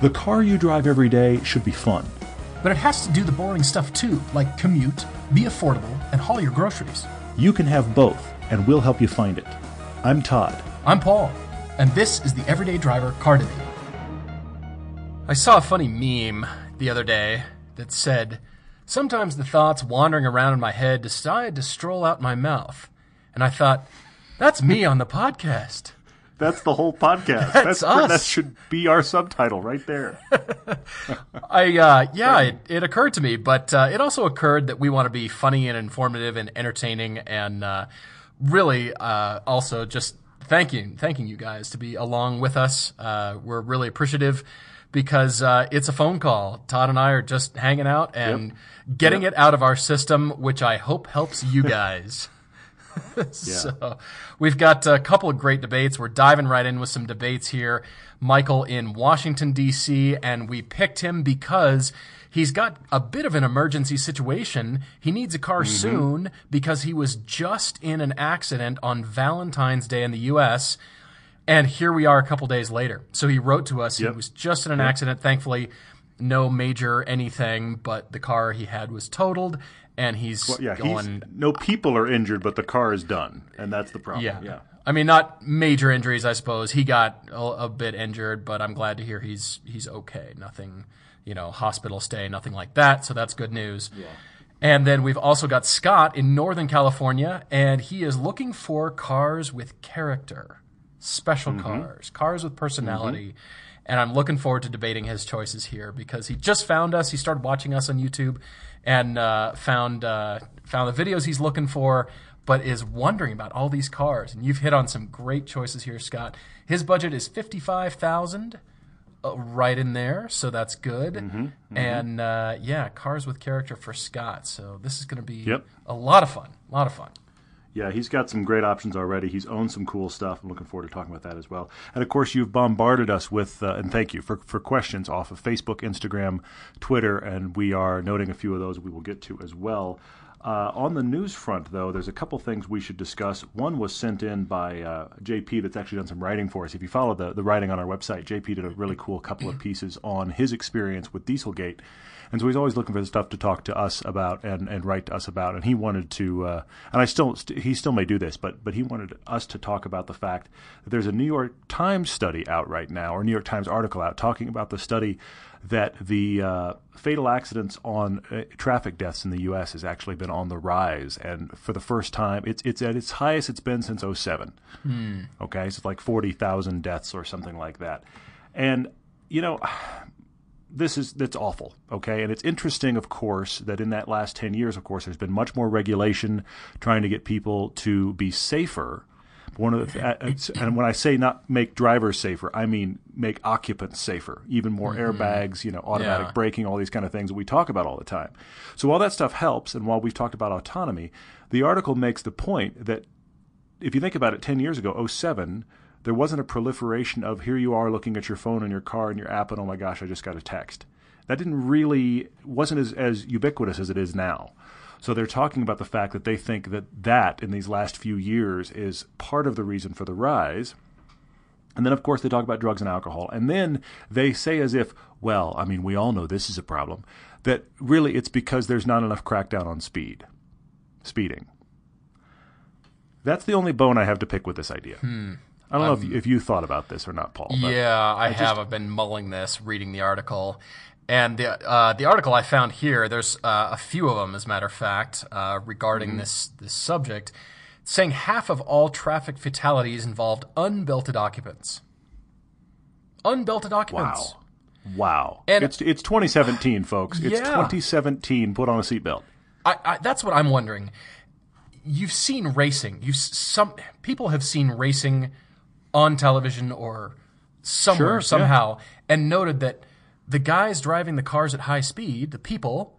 The car you drive every day should be fun. But it has to do the boring stuff too, like commute, be affordable, and haul your groceries. You can have both, and we'll help you find it. I'm Todd. I'm Paul, and this is the Everyday Driver Car Debate. I saw a funny meme the other day that said, Sometimes the thoughts wandering around in my head decide to stroll out my mouth. And I thought, that's me on the podcast. That's the whole podcast. That's us. That should be our subtitle right there. I uh, yeah, it, it occurred to me, but uh, it also occurred that we want to be funny and informative and entertaining, and uh, really uh, also just thanking thanking you guys to be along with us. Uh, we're really appreciative because uh, it's a phone call. Todd and I are just hanging out and Yep. getting Yep. it out of our system, which I hope helps you guys. So we've got a couple of great debates. We're diving right in with some debates here. Michael in Washington, D.C., and we picked him because he's got a bit of an emergency situation. He needs a car mm-hmm. soon because he was just in an accident on Valentine's Day in the U.S. And here we are a couple days later. So he wrote to us. He was just in an accident. Thankfully, no major anything, but the car he had was totaled, and he's Yeah, he's, going no people are injured, but the car is done, and that's the problem. yeah. yeah. I mean, not major injuries, I suppose. He got a, a bit injured, but I'm glad to hear he's he's okay. Nothing, you know, hospital stay, nothing like that. So that's good news. Yeah. And then we've also got Scott in Northern California, and he is looking for cars with character, special mm-hmm. cars, cars with personality. Mm-hmm. And I'm looking forward to debating his choices here because he just found us. He started watching us on YouTube and uh, found uh, found the videos he's looking for, but is wondering about all these cars. And you've hit on some great choices here, Scott. His budget is fifty five thousand uh, right in there, so that's good. Mm-hmm, And uh, yeah, cars with character for Scott. So this is going to be Yep. a lot of fun. A lot of fun. Yeah, he's got some great options already. He's owned some cool stuff. I'm looking forward to talking about that as well. And of course, you've bombarded us with, uh, and thank you for, for questions off of Facebook, Instagram, Twitter, and we are noting a few of those we will get to as well. Uh, on the news front, though, there's a couple things we should discuss. One was sent in by uh, JP that's actually done some writing for us. If you follow the, the writing on our website, JP did a really cool couple of pieces on his experience with Dieselgate. And so he's always looking for stuff to talk to us about and, and write to us about. And he wanted to, uh, and I still, st- he still may do this, but but he wanted us to talk about the fact that there's a New York Times study out right now, or New York Times article out talking about the study that the uh, fatal accidents on uh, traffic deaths in the U.S. has actually been on the rise, and for the first time, it's it's at its highest it's been since 07. Okay, so it's like forty thousand deaths or something like that, and you know this is that's awful okay? And it's interesting of course that in that last 10 years of course there's been much more regulation trying to get people to be safer. One of the and when i say not make drivers safer i mean make occupants safer even more mm-hmm. airbags you know automatic Yeah. braking all these kind of things that we talk about all the time. So all that stuff helps and while we've talked about autonomy the article makes the point that if you think about it, 10 years ago, 07, there wasn't a proliferation of here you are looking at your phone and your car and your app and oh my gosh, I just got a text. That didn't really, wasn't as, as ubiquitous as it is now. So they're talking about the fact that they think that that in these last few years is part of the reason for the rise. And then, of course, they talk about drugs and alcohol. And then they say, as if, well, I mean, we all know this is a problem, that really it's because there's not enough crackdown on speed, speeding. That's the only bone I have to pick with this idea. Hmm. I don't know if, you, if you thought about this or not, Paul. Yeah, I, have. I've been mulling this, reading the article, and the uh, the article I found here. There's uh, a few of them, as a matter of fact, uh, regarding this this subject, saying half of all traffic fatalities involved unbelted occupants. Unbelted occupants. Wow. Wow. And- it's it's 2017, folks. It's Yeah. 2017. Put on a seatbelt. I, I, that's what I'm wondering. You've seen racing. You've some people have seen racing on television or somewhere Sure, yeah. somehow, and noted that the guys driving the cars at high speed, the people,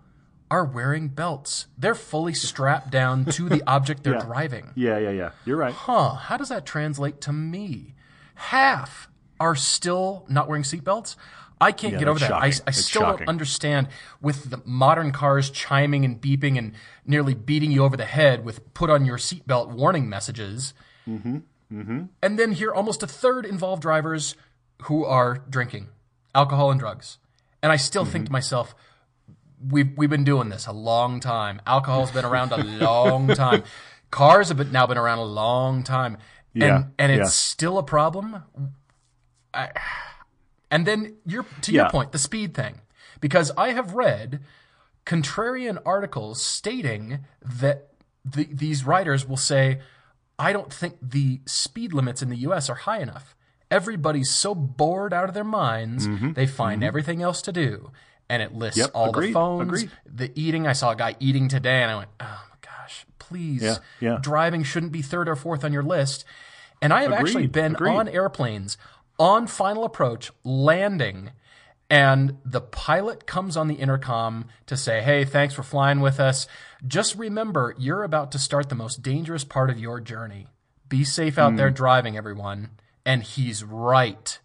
are wearing belts. They're fully strapped down to the object they're Yeah. driving. Yeah, yeah, yeah. You're right. Huh? How does that translate to me? Half are still not wearing seatbelts. I can't Yeah, get over that. that's I, I still shocking. don't understand with the modern cars chiming and beeping and nearly beating you over the head with put on your seatbelt warning messages. Mm-hmm. Mm-hmm. And then here, almost a third involve drivers who are drinking. alcohol and drugs. And I still think to myself, we've, we've been doing this a long time. Alcohol's been around a long time. Cars have been, now been around a long time. Yeah, And, and it's yeah. still a problem. I, and then your, to your point, the speed thing. Because I have read contrarian articles stating that the, these writers will say, I don't think the speed limits in the US are high enough. Everybody's so bored out of their minds, they find everything else to do. And it lists Mm-hmm. Yep, all agreed, the phones, agreed. the eating. I saw a guy eating today and I went, oh my gosh, please. Yeah, yeah. Driving shouldn't be third or fourth on your list. And I have actually been agreed. on airplanes on final approach, landing, and the pilot comes on the intercom to say, Hey, thanks for flying with us. Just remember, you're about to start the most dangerous part of your journey. Be safe out Hmm. there driving, everyone. And he's right.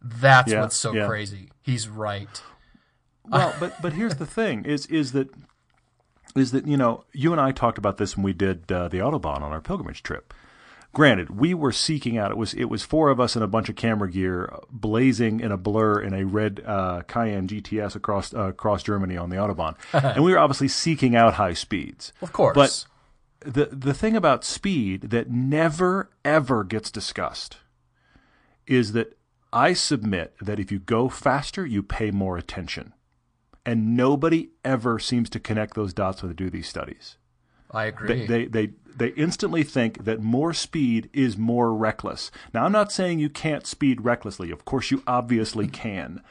That's Yeah, what's so yeah. crazy. He's right. well, but but here's the thing: is is that is that you know you and I talked about this when we did uh, the autobahn on our pilgrimage trip. Granted, we were seeking out. It was it was four of us in a bunch of camera gear, blazing in a blur in a red uh, Cayenne GTS across uh, across Germany on the autobahn, and we were obviously seeking out high speeds. Of course. But the the thing about speed that never ever gets discussed is that I submit that if you go faster, you pay more attention. And nobody ever seems to connect those dots when they do these studies. I agree. They, they, they, they instantly think that more speed is more reckless. Now, I'm not saying you can't speed recklessly. Of course, you obviously can.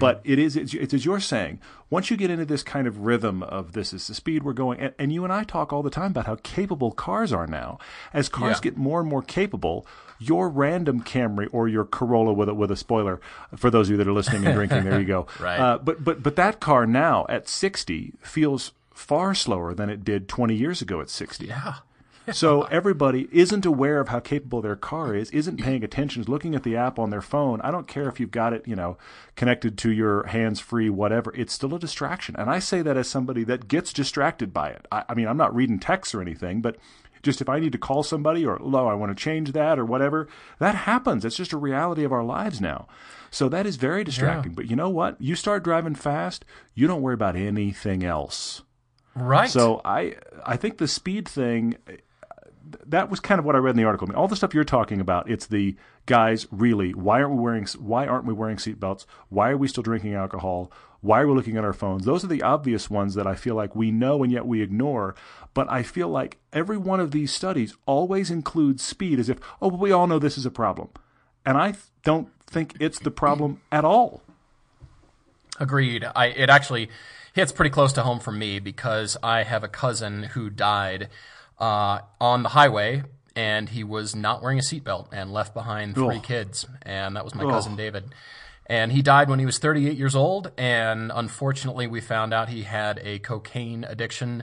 But it is, it's, it's as you're saying, once you get into this kind of rhythm of this is the speed we're going, and, and you and I talk all the time about how capable cars are now. As cars Yeah. get more and more capable, your random Camry or your Corolla with a, with a spoiler, for those of you that are listening and drinking, there you go. Right. Uh, but, but, but that car now at 60 feels far slower than it did 20 years ago at 60. yeah. So everybody isn't aware of how capable their car is, isn't paying attention, is looking at the app on their phone. I don't care if you've got it, you know, connected to your hands-free, whatever. It's still a distraction, and I say that as somebody that gets distracted by it. I, I mean, I'm not reading texts or anything, but just if I need to call somebody or, oh, I want to change that or whatever, that happens. It's just a reality of our lives now. So that is very distracting. But you know what? You start driving fast, you don't worry about anything else. Right. So I I think the speed thing that was kind of what I read in the article. I mean, all the stuff you're talking about, it's the guys really. Why aren't we wearing Why aren't we wearing seatbelts? Why are we still drinking alcohol? Why are we looking at our phones? Those are the obvious ones that I feel like we know and yet we ignore. But I feel like every one of these studies always includes speed as if, oh, we all know this is a problem, and I don't think it's the problem at all. Agreed. I it actually hits pretty close to home for me because I have a cousin who died uh, on the highway and he was not wearing a seatbelt and left behind three Oh. kids, and that was my cousin David. And he died when he was 38 years old, and unfortunately, we found out he had a cocaine addiction,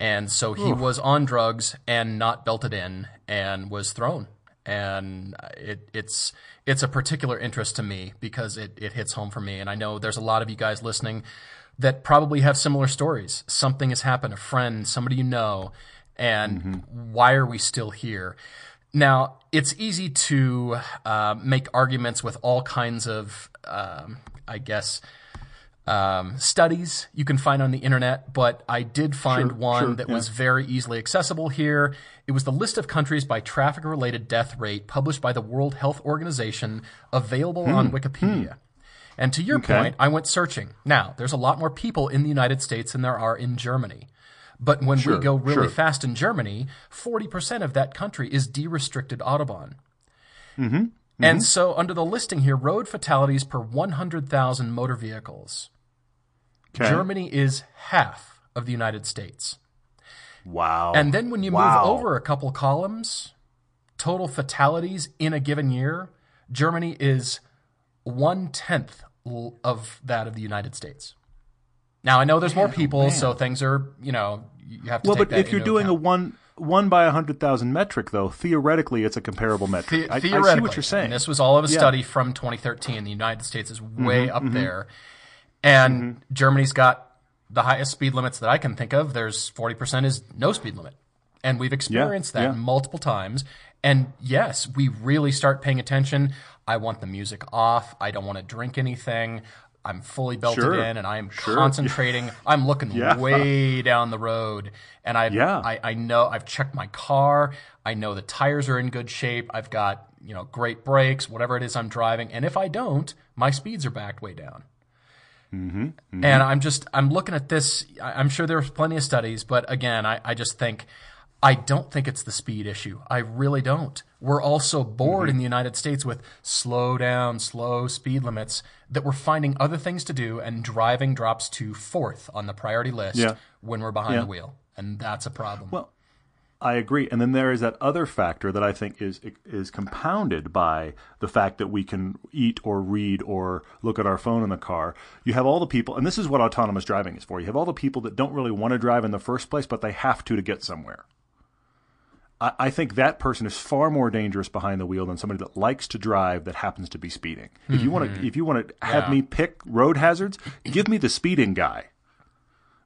and so he was on drugs and not belted in, and was thrown. And it, it's it's a particular interest to me because it, it hits home for me, and I know there's a lot of you guys listening that probably have similar stories. Something has happened, a friend, somebody you know, and why are we still here? Now, it's easy to uh, make arguments with all kinds of, um, I guess, um, studies you can find on the internet, but I did find Sure, one sure, that yeah. was very easily accessible here. It was the list of countries by traffic related death rate published by the World Health Organization, available on Wikipedia. And to your Okay. point, I went searching. Now, there's a lot more people in the United States than there are in Germany. But when Sure, we go really sure. fast in Germany, 40% of that country is de-restricted Autobahn. Mm-hmm. And so under the listing here, road fatalities per 100,000 motor vehicles. Okay. Germany is half of the United States. Wow. And then when you Wow. move over a couple columns, total fatalities in a given year, Germany is one tenth of that of the United States. Now I know there's more people, so things are you know you have to. Well, but that if you're doing a one one by a hundred thousand metric, though, theoretically it's a comparable metric. The- I, I see theoretically, what you're saying. this was all of a Yeah. Mm-hmm, study from 2013. The United States is way up there, and Germany's got the highest speed limits that I can think of. There's 40% is no speed limit, and we've experienced that yeah. multiple times. And yes, we really start paying attention. I want the music off. I don't want to drink anything. I'm fully belted Sure. in and I'm Sure. concentrating. I'm looking Yeah. way down the road and I, Yeah. I I know I've checked my car. I know the tires are in good shape. I've got, you know, great brakes, whatever it is I'm driving. And if I don't, my speeds are backed way down. Mm-hmm. Mm-hmm. And I'm just I'm looking at this. I- I'm sure there's plenty of studies, but again, I, I just think I don't think it's the speed issue. I really don't. We're all so bored in mm-hmm. the United States with slow down, slow speed limits that we're finding other things to do, and driving drops to fourth on the priority list Yeah. when we're behind Yeah. the wheel, and that's a problem. Well, I agree. And then there is that other factor that I think is is compounded by the fact that we can eat or read or look at our phone in the car. You have all the people, and this is what autonomous driving is for. You have all the people that don't really want to drive in the first place, but they have to to get somewhere. I, I think that person is far more dangerous behind the wheel than somebody that likes to drive that happens to be speeding. If you want to, mm-hmm. if you want to have Yeah. me pick road hazards, give me the speeding guy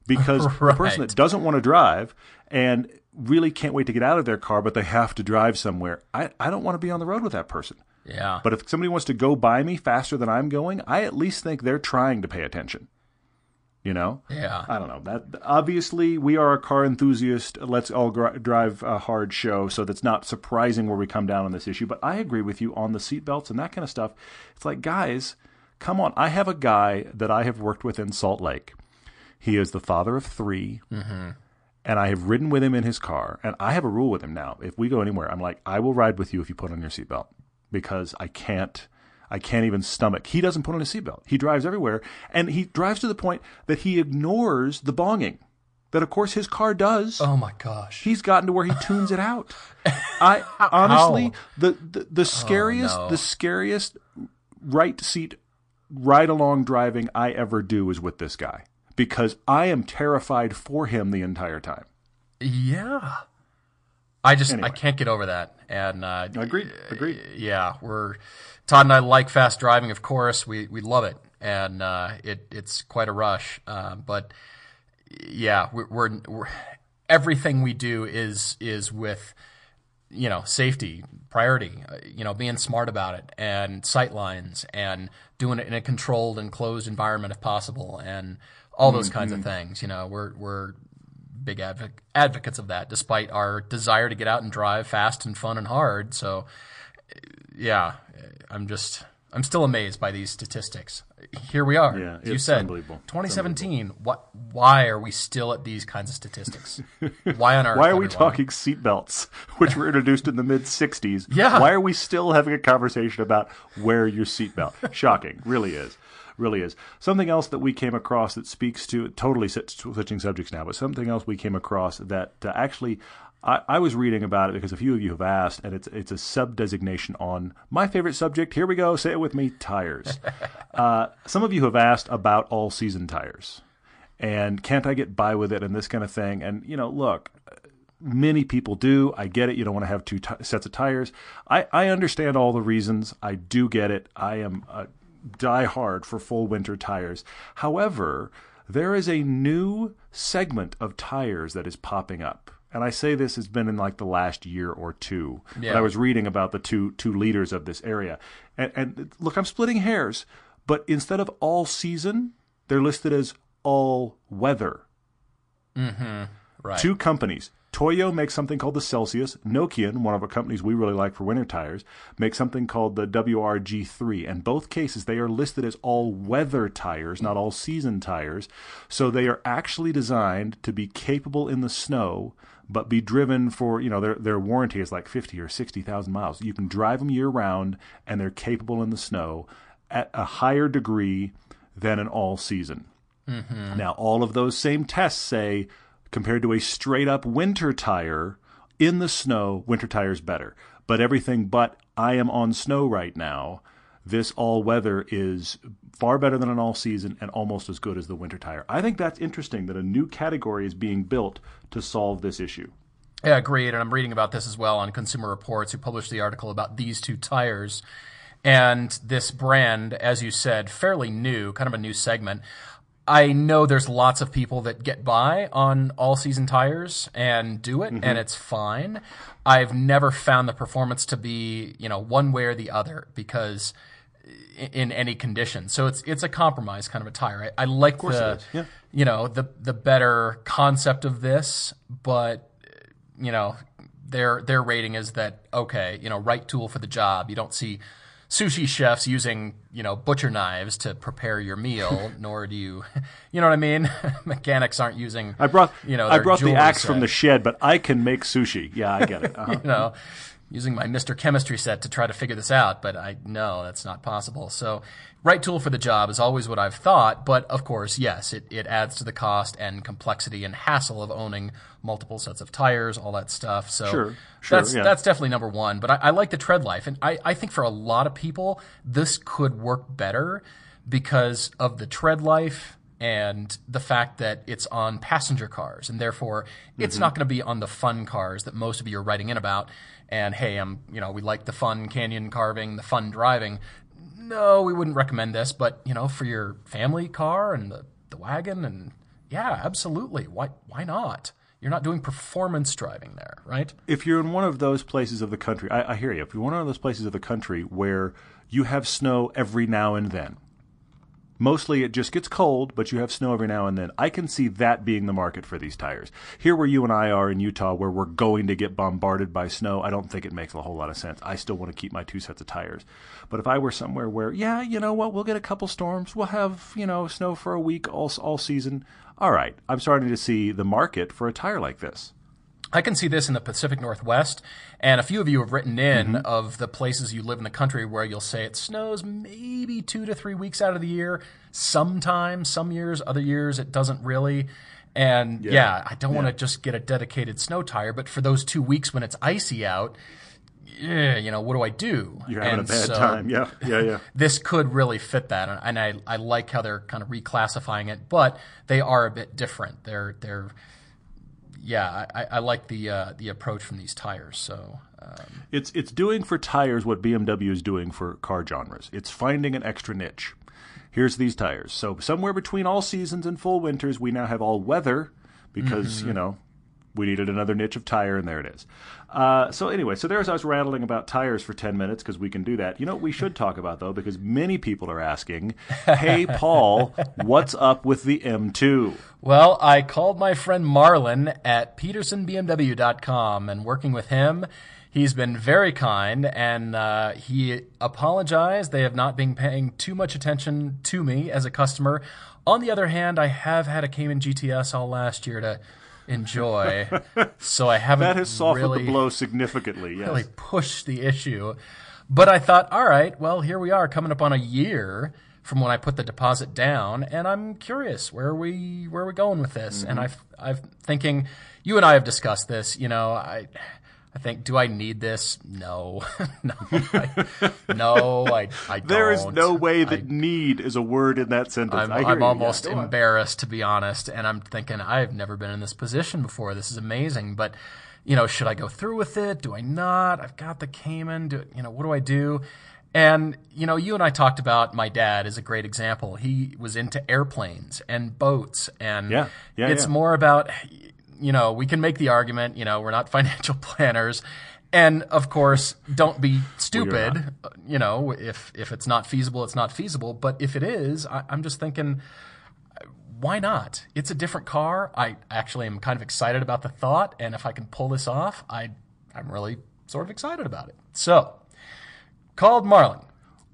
because the person that doesn't want to drive and really can't wait to get out of their car, but they have to drive somewhere. I, I don't want to be on the road with that person. yeah, But if somebody wants to go by me faster than I'm going, I at least think they're trying to pay attention. You know? yeah. I don't know. That obviously we are a car enthusiast. Let's all gr- drive a hard show, so that's not surprising where we come down on this issue. But I agree with you on the seatbelts and that kind of stuff. It's like, guys, come on. I have a guy that I have worked with in Salt Lake. He is the father of 3 mm-hmm. and I have ridden with him in his car. And I have a rule with him now. If we go anywhere, I'm like, I will ride with you if you put on your seatbelt because I can't. I can't even stomach. He doesn't put on a seatbelt. He drives everywhere, and he drives to the point that he ignores the bonging. That of course his car does. oh my gosh. He's gotten to where he tunes it out. I honestly, the the, the scariest, no. the scariest right seat ride along driving I ever do is with this guy because I am terrified for him the entire time. Yeah. I just Anyway. I can't get over that. And uh, Agreed. Agreed. yeah, we're Todd and I like fast driving, of course. We we love it, and uh, it it's quite a rush. Uh, but yeah, we're, we're, we're everything we do is is with you know safety priority. You know, being smart about it, and sight lines, and doing it in a controlled and closed environment if possible, and all those kinds of things. You know, we're we're big advoc- advocates of that, despite our desire to get out and drive fast and fun and hard. So, yeah, I'm just I'm still amazed by these statistics. Here we are. Yeah, you said unbelievable. It's 2017. What? Why are we still at these kinds of statistics? Why on earth? Why are we everyone? talking seatbelts, which were introduced in the mid '60s? Yeah. Why are we still having a conversation about wear your seatbelt? Shocking, really is, really is. Something else that we came across that speaks to totally switching subjects now, but something else we came across that uh, actually. I, I was reading about it because a few of you have asked, and it's it's a sub designation on my favorite subject. Here we go. Say it with me: tires. uh, some of you have asked about all season tires, and can't I get by with it and this kind of thing. And you know, look, many people do. I get it. You don't want to have two t- sets of tires. I, I understand all the reasons. I do get it. I am a die hard for full winter tires. However, there is a new segment of tires that is popping up. And I say this has been in like the last year or two. But Yeah. I was reading about the two two leaders of this area. And, and look, I'm splitting hairs, but instead of all season, they're listed as all weather. Mm-hmm. Right. Two companies. Toyo makes something called the Celsius. Nokian, one of the companies we really like for winter tires, makes something called the WRG3. In both cases, they are listed as all weather tires, not all season tires. So they are actually designed to be capable in the snow, but be driven for, you know, their, their warranty is like 50 or 60,000 miles. You can drive them year round, and they're capable in the snow at a higher degree than an all season. Mm-hmm. Now, all of those same tests say compared to a straight up winter tire in the snow, winter tire's better. But everything but I am on snow right now, this all weather is far better than an all season and almost as good as the winter tire. I think that's interesting that a new category is being built to solve this issue. Yeah, agreed. And I'm reading about this as well on Consumer Reports, who published the article about these two tires. And this brand, as you said, fairly new, kind of a new segment. I know there's lots of people that get by on all season tires and do it, mm-hmm. and it's fine. I've never found the performance to be, you know, one way or the other because in any condition. So it's it's a compromise kind of a tire. I, I like the yeah. you know the the better concept of this, but you know their their rating is that okay, you know, right tool for the job. You don't see sushi chefs using you know butcher knives to prepare your meal, nor do you, you know what I mean. Mechanics aren't using. I brought you know I brought the axe from the shed, but I can make sushi. Yeah, I get it. Uh-huh. you know, using my Mr. Chemistry set to try to figure this out, but I know that's not possible. So, right tool for the job is always what I've thought, but of course, yes, it, it adds to the cost and complexity and hassle of owning multiple sets of tires, all that stuff. So, Sure, sure, that's yeah. that's definitely number one. But I, I like the tread life, and I, I think for a lot of people, this could work better because of the tread life and the fact that it's on passenger cars, and therefore it's Mm-hmm. not going to be on the fun cars that most of you are writing in about. And hey, I'm you know we like the fun canyon carving, the fun driving. No, we wouldn't recommend this, but you know for your family car and the, the wagon and yeah, absolutely. Why why not? You're not doing performance driving there, right? if you're in one of those places of the country, I, I hear you. If you're one of those places of the country where you have snow every now and then, mostly it just gets cold, but you have snow every now and then. I can see that being the market for these tires. Here, where you and I are in Utah, where we're going to get bombarded by snow, I don't think it makes a whole lot of sense. I still want to keep my two sets of tires. But if I were somewhere where, yeah, you know what, we'll get a couple storms, we'll have you know snow for a week all all season. All right, I'm starting to see the market for a tire like this. I can see this in the Pacific Northwest, and a few of you have written in Mm-hmm. of the places you live in the country where you'll say it snows maybe two to three weeks out of the year. Sometimes, some years, other years it doesn't really. And yeah, I don't want to just get a dedicated snow tire, but for those two weeks when it's icy out, yeah, you know, what do I do? You're having And a bad so time. Yeah, yeah, yeah. This could really fit that, and- and I, I like how they're kind of reclassifying it, but they are a bit different. They're they're yeah, I, I like the uh, the approach from these tires. So um, It's it's doing for tires what BMW is doing for car genres. It's finding an extra niche. Here's these tires. So somewhere between all seasons and full winters, we now have all weather because you know we needed another niche of tire, and there it is. Uh, so anyway, so there's us rattling about tires for ten minutes because we can do that. You know what we should talk about though, because many people are asking, "Hey Paul, what's up with the M2?" well, I called my friend Marlin at PetersonBMW.com, and working with him, he's been very kind, and uh, he apologized. They have not been paying too much attention to me as a customer. On the other hand, I have had a Cayman GTS all last year to enjoy, so I haven't That has softened really the blow significantly. Yes. really push the issue. But I thought, all right, well, here we are coming up on a year from when I put the deposit down, and I'm curious where are we where are we going with this? And mm-hmm. I've I've thinking, you and I have discussed this. You know, I I think, do I need this? No, no, I, no, I I don't. There is no way that I- need is a word in that sentence. I'm, I I'm you. Yeah, almost on. embarrassed to be honest, and I'm thinking I've never been in this position before. This is amazing, but you know, should I go through with it? Do I not? I've got the Cayman. Do you know what do I do? And you know, you and I talked about my dad is a great example. He was into airplanes and boats, and Yeah, yeah, it's yeah. more about you know we can make the argument. You know, we're not financial planners. And of course, don't be stupid. Uh, you know, if if it's not feasible, it's not feasible. But if it is, I, I'm just thinking, why not? It's a different car. I actually am kind of excited about the thought, and if I can pull this off, I I'm really sort of excited about it. So, called Marlin.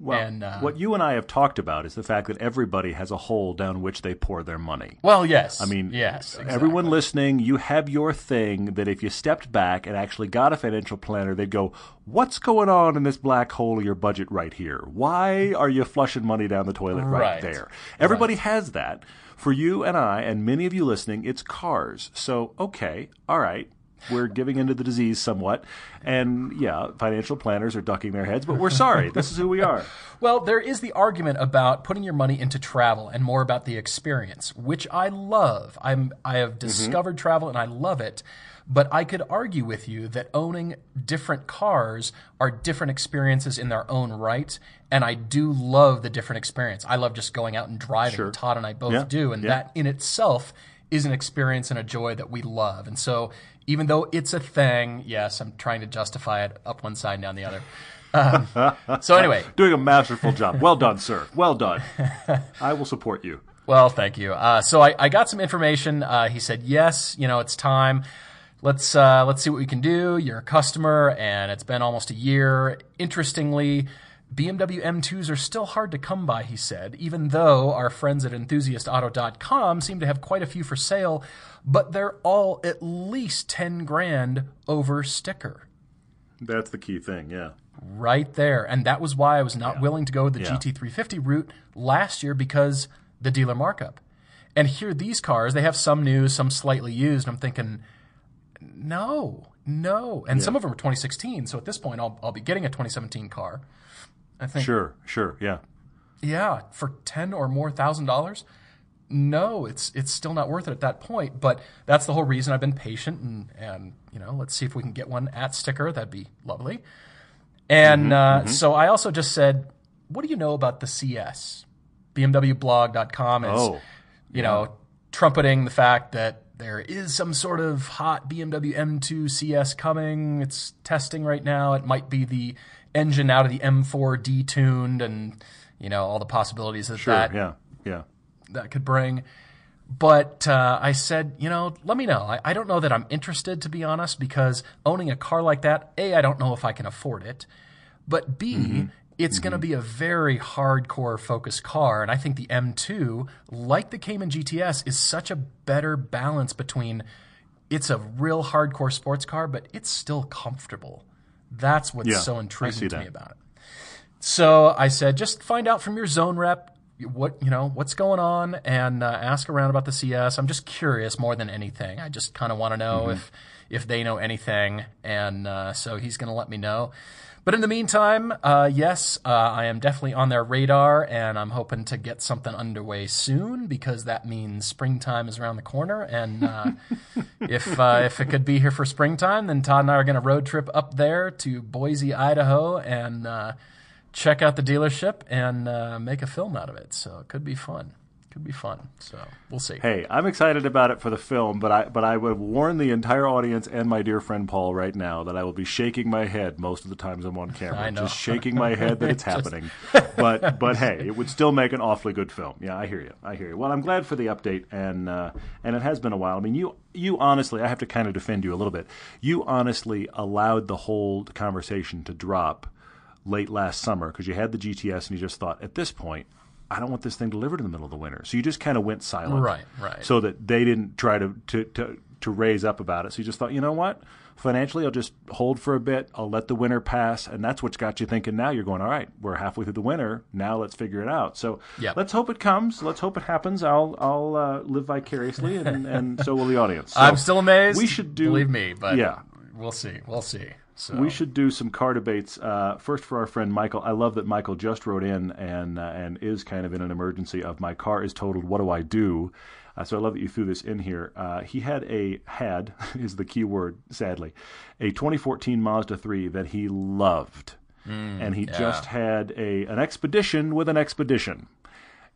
Well, and uh, what you and I have talked about is the fact that everybody has a hole down which they pour their money. well, yes. I mean, yes. Everyone listening, you have your thing that if you stepped back and actually got a financial planner, they'd go, What's going on in this black hole of your budget right here? Why are you flushing money down the toilet right, Right. there? Everybody has that. For you and I, and many of you listening, it's cars. So, okay, all right. We're giving into the disease somewhat, and yeah, financial planners are ducking their heads, but we're sorry. this is who we are. Well, there is the argument about putting your money into travel and more about the experience, which I love. I'm I have discovered mm-hmm. travel and I love it. But I could argue with you that owning different cars are different experiences in their own right. And I do love the different experience. I love just going out and driving. Sure. Todd and I both yeah. do. And yeah. that in itself is an experience and a joy that we love. And so even though it's a thing, yes, I'm trying to justify it up one side and down the other. Um, so anyway, doing a masterful job. Well done, sir. Well done. I will support you. Well, thank you. Uh, so I, I, got some information. Uh, he said, yes, you know, it's time let's uh, let's see what we can do. You're a customer, and it's been almost a year. Interestingly, BMW M2s are still hard to come by, he said, even though our friends at enthusiastauto.com seem to have quite a few for sale, but they're all at least 10 grand over sticker. That's the key thing, yeah. Right there. And that was why I was not yeah. willing to go the yeah. GT350 route last year because the dealer markup. And here, these cars, they have some new, some slightly used. I'm thinking, no, no. And yeah. some of them are 2016. So at this point, I'll, I'll be getting a 2017 car. I think. Sure, sure, yeah. Yeah, for 10 or more thousand dollars. No, it's it's still not worth it at that point. But that's the whole reason I've been patient and and you know let's see if we can get one at sticker. That'd be lovely. And mm-hmm, uh, mm-hmm. so I also just said, what do you know about the CS? BMWblog.com is oh, you yeah. know trumpeting the fact that there is some sort of hot BMW M2 CS coming. It's testing right now. It might be the engine out of the M4 detuned, and you know all the possibilities that sure, that yeah, yeah. that could bring. But uh, I said, you know, let me know. I, I don't know that I'm interested, to be honest, because owning a car like that, a, I don't know if I can afford it, but b, mm-hmm it's mm-hmm. going to be a very hardcore focused car. And I think the M2, like the Cayman GTS, is such a better balance between it's a real hardcore sports car, but it's still comfortable. That's what's yeah, so intriguing to me about it. So I said, just find out from your zone rep what you know what's going on and uh, ask around about the CS. I'm just curious more than anything. I just kind of want to know mm-hmm. if if they know anything, and uh, so he's going to let me know. But in the meantime, uh, yes, uh, I am definitely on their radar, and I'm hoping to get something underway soon because that means springtime is around the corner. And uh, if uh, if it could be here for springtime, then Todd and I are going to road trip up there to Boise, Idaho, and uh, check out the dealership and uh, make a film out of it. So it could be fun could be fun. So we'll see. Hey, I'm excited about it for the film, but I but I would warn the entire audience and my dear friend Paul right now that I will be shaking my head most of the times I'm on camera. I know. Just shaking my head that it's happening. but but hey, it would still make an awfully good film. Yeah, I hear you. I hear you. Well, I'm glad for the update, and uh, and it has been a while. I mean, you you honestly, I have to kind of defend you a little bit. You honestly allowed the whole conversation to drop late last summer because you had the GTS and you just thought at this point I don't want this thing delivered in the middle of the winter. So you just kind of went silent. Right, right. So that they didn't try to, to, to, to raise up about it. So you just thought, you know what? Financially, I'll just hold for a bit. I'll let the winter pass. And that's what's got you thinking now. You're going, all right, we're halfway through the winter. Now let's figure it out. So yep. let's hope it comes. Let's hope it happens. I'll, I'll uh, live vicariously, and, and so will the audience. So I'm still amazed. We should do. Believe me, but yeah. we'll see. We'll see. So. We should do some car debates. Uh, first, for our friend Michael, I love that Michael just wrote in and uh, and is kind of in an emergency of my car is totaled. What do I do? Uh, so I love that you threw this in here. Uh, he had a had is the key word. Sadly, a 2014 Mazda 3 that he loved, mm, and he yeah. just had a an expedition with an expedition.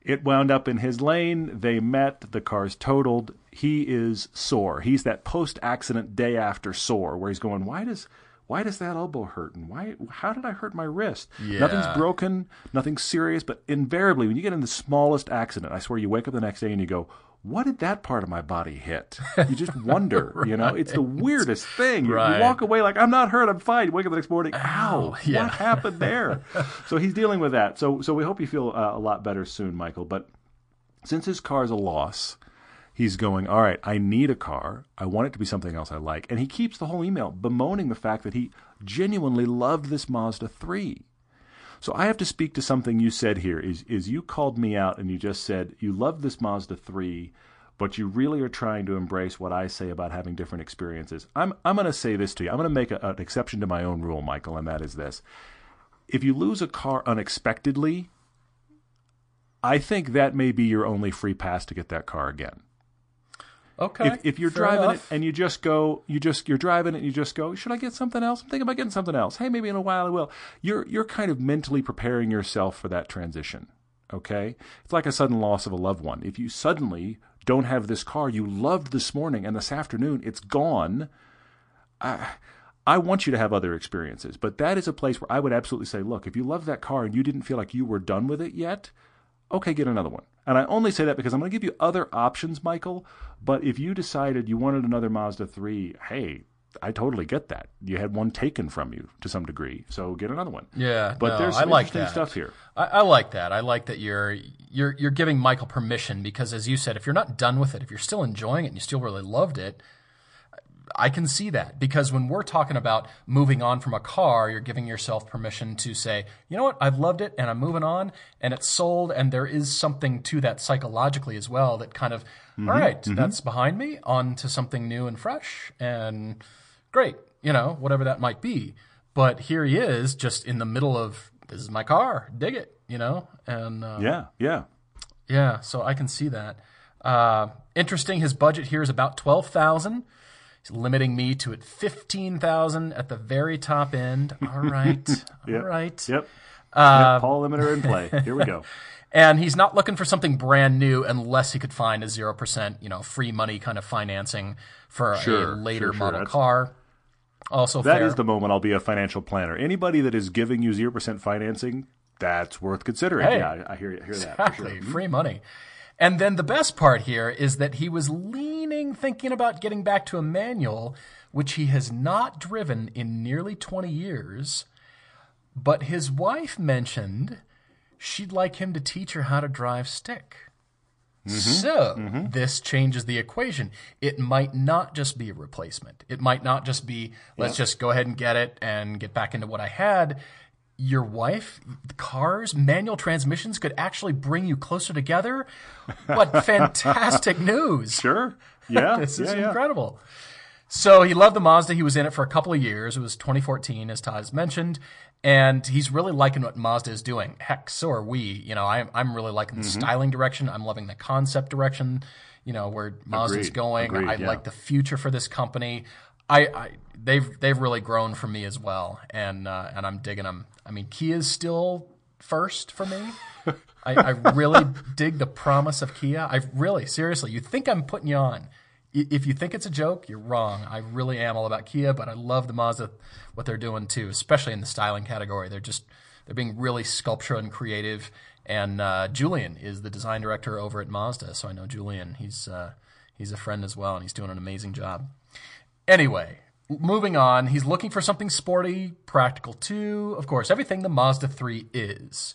It wound up in his lane. They met. The car's totaled. He is sore. He's that post accident day after sore, where he's going, "Why does?" Why does that elbow hurt and why how did I hurt my wrist? Yeah. Nothing's broken, nothing's serious, but invariably when you get in the smallest accident, I swear you wake up the next day and you go, what did that part of my body hit? You just wonder, right. you know? It's the weirdest thing. You, right. you, walk away like, I'm not hurt, I'm fine. You wake up the next morning, ow, yeah. what happened there? so he's dealing with that. So, so we hope you feel uh, a lot better soon, Michael. But since his car's a loss, he's going, all right, I need a car. I want it to be something else I like. And he keeps the whole email bemoaning the fact that he genuinely loved this Mazda 3. So I have to speak to something you said here is is you called me out and you just said you loved this Mazda 3, but you really are trying to embrace what I say about having different experiences. I'm I'm going to say this to you. I'm going to make a, an exception to my own rule, Michael, and that is this: if you lose a car unexpectedly, I think that may be your only free pass to get that car again. Okay. If, if you're fair driving enough. it and you just go, you just you're driving it and you just go, should I get something else? I'm thinking about getting something else. Hey, maybe in a while I will. You're you're kind of mentally preparing yourself for that transition. Okay, it's like a sudden loss of a loved one. If you suddenly don't have this car you loved this morning and this afternoon it's gone, I, I want you to have other experiences. But that is a place where I would absolutely say, look, if you love that car and you didn't feel like you were done with it yet, okay, get another one. And I only say that because I'm going to give you other options, Michael. But if you decided you wanted another Mazda 3, hey, I totally get that. You had one taken from you to some degree, so get another one. Yeah, but no, there's I like interesting that. stuff here. I, I like that. I like that you're you're you're giving Michael permission because, as you said, if you're not done with it, if you're still enjoying it and you still really loved it, I can see that because when we're talking about moving on from a car, you're giving yourself permission to say, you know what, I've loved it and I'm moving on and it's sold and there is something to that psychologically as well that kind of, all right, that's behind me, on to something new and fresh and great, you know, whatever that might be. But here he is just in the middle of, this is my car, dig it, you know, and uh, Yeah, yeah. yeah, so I can see that. Uh, interesting. His budget here is about twelve thousand. He's limiting me to at fifteen thousand at the very top end. All right, all Yep. right. Yep. Uh, yep. Paul limiter in play. Here we go. And he's not looking for something brand new unless he could find a zero percent, you know, free money kind of financing for Sure, a later sure, sure. model That's- car. Also, That fair. is the moment I'll be a financial planner. Anybody that is giving you zero percent financing, that's worth considering. Hey. yeah, I, I hear, hear that. Exactly. Free money. And then the best part here is that he was leaning, thinking about getting back to a manual, which he has not driven in nearly 20 years. But his wife mentioned she'd like him to teach her how to drive stick. Mm-hmm. So mm-hmm. this changes the equation. It might not just be a replacement. It might not just be let's just go ahead and get it and get back into what I had. Your wife, cars, manual transmissions could actually bring you closer together. What fantastic news! Sure. Yeah. This is yeah, yeah. incredible. So he loved the Mazda. He was in it for a couple of years. It was 2014, as Todd has mentioned, and he's really liking what Mazda is doing. Heck, so are we. You know, I'm I'm really liking the Mm-hmm. styling direction. I'm loving the concept direction. You know, where Mazda's Agreed. going. Agreed, I yeah. like the future for this company. I, I they've they've really grown for me as well, and uh, and I'm digging them. I mean, Kia's still first for me. I, I really dig the promise of Kia. I really, seriously, you think I'm putting you on. If you think it's a joke, you're wrong. I really am all about Kia, but I love the Mazda, what they're doing too, especially in the styling category. They're just, they're being really sculptural and creative. And uh, Julian is the design director over at Mazda, so I know Julian. He's uh, he's a friend as well, and he's doing an amazing job. Anyway, moving on, he's looking for something sporty, practical too. Of course, everything the Mazda 3 is.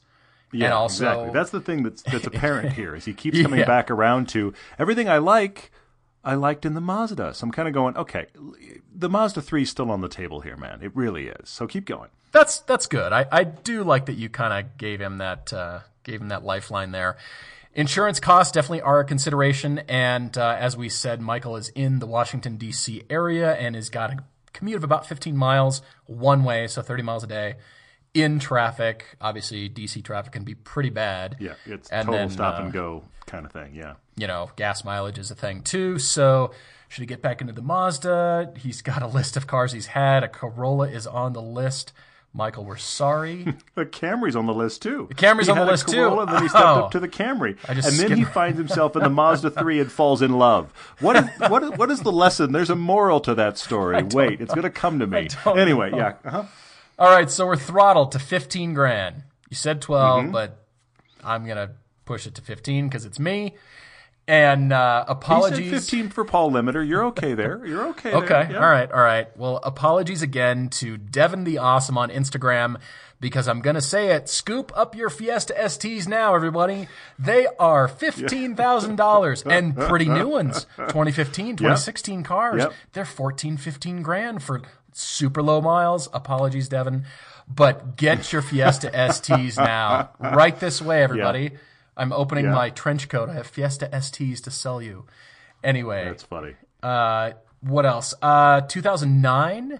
Yeah, And also- exactly. That's the thing that's that's apparent here is he keeps coming Yeah. back around to everything I like. I liked in the Mazda. So I'm kind of going, okay, the Mazda 3 is still on the table here, man. It really is. So keep going. That's that's good. I, I do like that you kind of gave him that uh, gave him that lifeline there. Insurance costs definitely are a consideration, and uh, as we said, Michael is in the Washington D.C. area and has got a commute of about 15 miles one way, so 30 miles a day in traffic. Obviously, D.C. traffic can be pretty bad. Yeah, it's And total then, stop uh, and go kind of thing. Yeah. you know, gas mileage is a thing too. So should he get back into the Mazda? He's got a list of cars he's had. A Corolla is on the list. Michael, we're sorry. The Camry's on the list too. The Camry's on the list, too. And then he stepped Oh. up to the Camry, I just and then he finds himself in the Mazda three and falls in love. What is what is, what is the lesson? There's a moral to that story. Wait, it's going to come to me. Anyway, know. yeah. Uh-huh. All right, so we're throttled to 15 grand. You said 12, Mm-hmm. but I'm going to push it to 15 because it's me. And uh, apologies. He said 15 for Paul Limiter. You're okay there. You're okay. Okay. Yeah. All right. All right. Well, apologies again to Devin the Awesome on Instagram because I'm going to say it. Scoop up your Fiesta STs now, everybody. They are $15,000 and pretty new ones. 2015, 2016 cars. Yep. They're 14, 15 grand for super low miles. Apologies, Devin. But get your Fiesta STs now. Right this way, everybody. I'm opening Yeah. my trench coat. I have Fiesta STs to sell you. Anyway, That's funny. uh, what else? Uh, 2009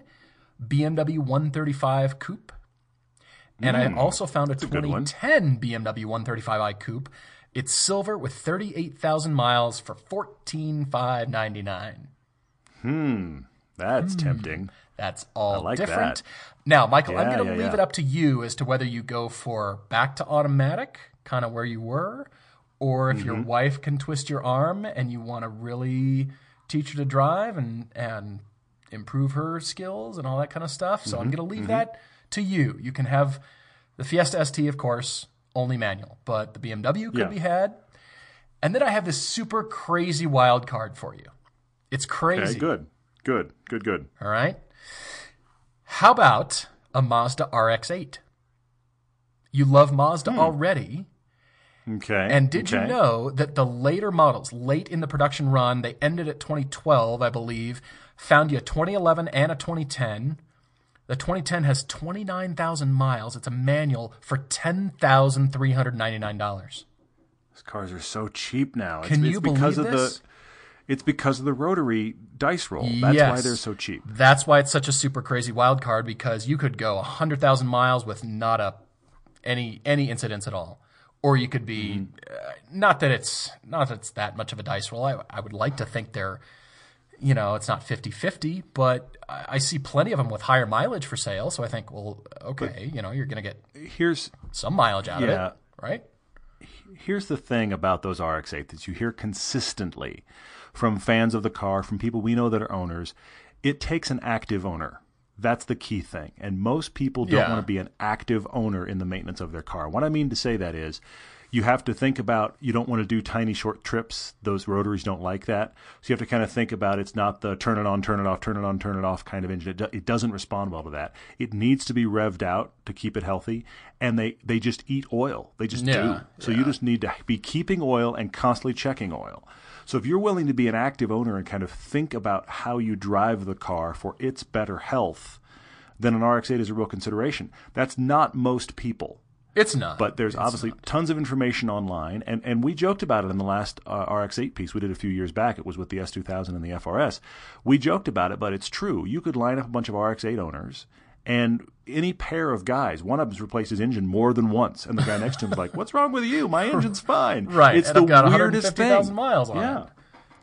BMW 135 Coupe. And I also found a Hmm. good one. 2010 BMW 135i Coupe. It's silver with 38,000 miles for 14,599. Hmm. That's tempting. That's all like different. that. Now, Michael, I'm going to yeah, leave yeah. it up to you as to whether you go for back to automatic, kind of where you were, or if Mm-hmm. your wife can twist your arm and you want to really teach her to drive and and improve her skills and all that kind of stuff. So I'm Mm-hmm. going to leave that to you. You can have the Fiesta ST, of course, only manual, but the BMW could Yeah. be had. And then I have this super crazy wild card for you. It's crazy. Okay, good. Good. Good, good. All right. How about a Mazda RX-8? You love Mazda already, Okay. and did you Hmm. know that the later models, late in the production run, they ended at 2012, I believe, found you a 2011 and a 2010. The 2010 has 29,000 miles. It's a manual for $10,399. These cars are so cheap now. It's, Can it's you because believe of this? the it's because of the rotary dice roll. That's why they're so cheap. That's why it's such a super crazy wild card because you could go 100,000 miles with not a any any incidents at all. Or you could be Mm-hmm. uh, not that it's not that it's that much of a dice roll. I, I would like to think they're you know, it's not 50-50, but I, I see plenty of them with higher mileage for sale, so I think well, okay, you know, you're going to get Here's some mileage out Yeah. of it, right? here's the thing about those RX-8 that you hear consistently from fans of the car, from people we know that are owners. It takes an active owner. That's the key thing. And most people don't Yeah. want to be an active owner in the maintenance of their car. What I mean to say that is you have to think about you don't want to do tiny short trips. Those rotaries don't like that. So you have to kind of think about it's not the turn it on, turn it off, turn it on, turn it off kind of engine. It, do, it doesn't respond well to that. It needs to be revved out to keep it healthy. And they, they just eat oil. They just Yeah, do. So you just need to be keeping oil and constantly checking oil. So if you're willing to be an active owner and kind of think about how you drive the car for its better health, then an RX-8 is a real consideration. That's not most people. It's not. But there's It's obviously not. tons of information online, and, and we joked about it in the last uh, RX-8 piece we did a few years back. It was with the S2000 and the FRS. We joked about it, but it's true. You could line up a bunch of RX-8 owners, and any pair of guys, one of them's replaced his engine more than once, and the guy next to him's like, "What's wrong with you? My engine's fine." Right, It's and the I've got weirdest thing. miles on yeah. it.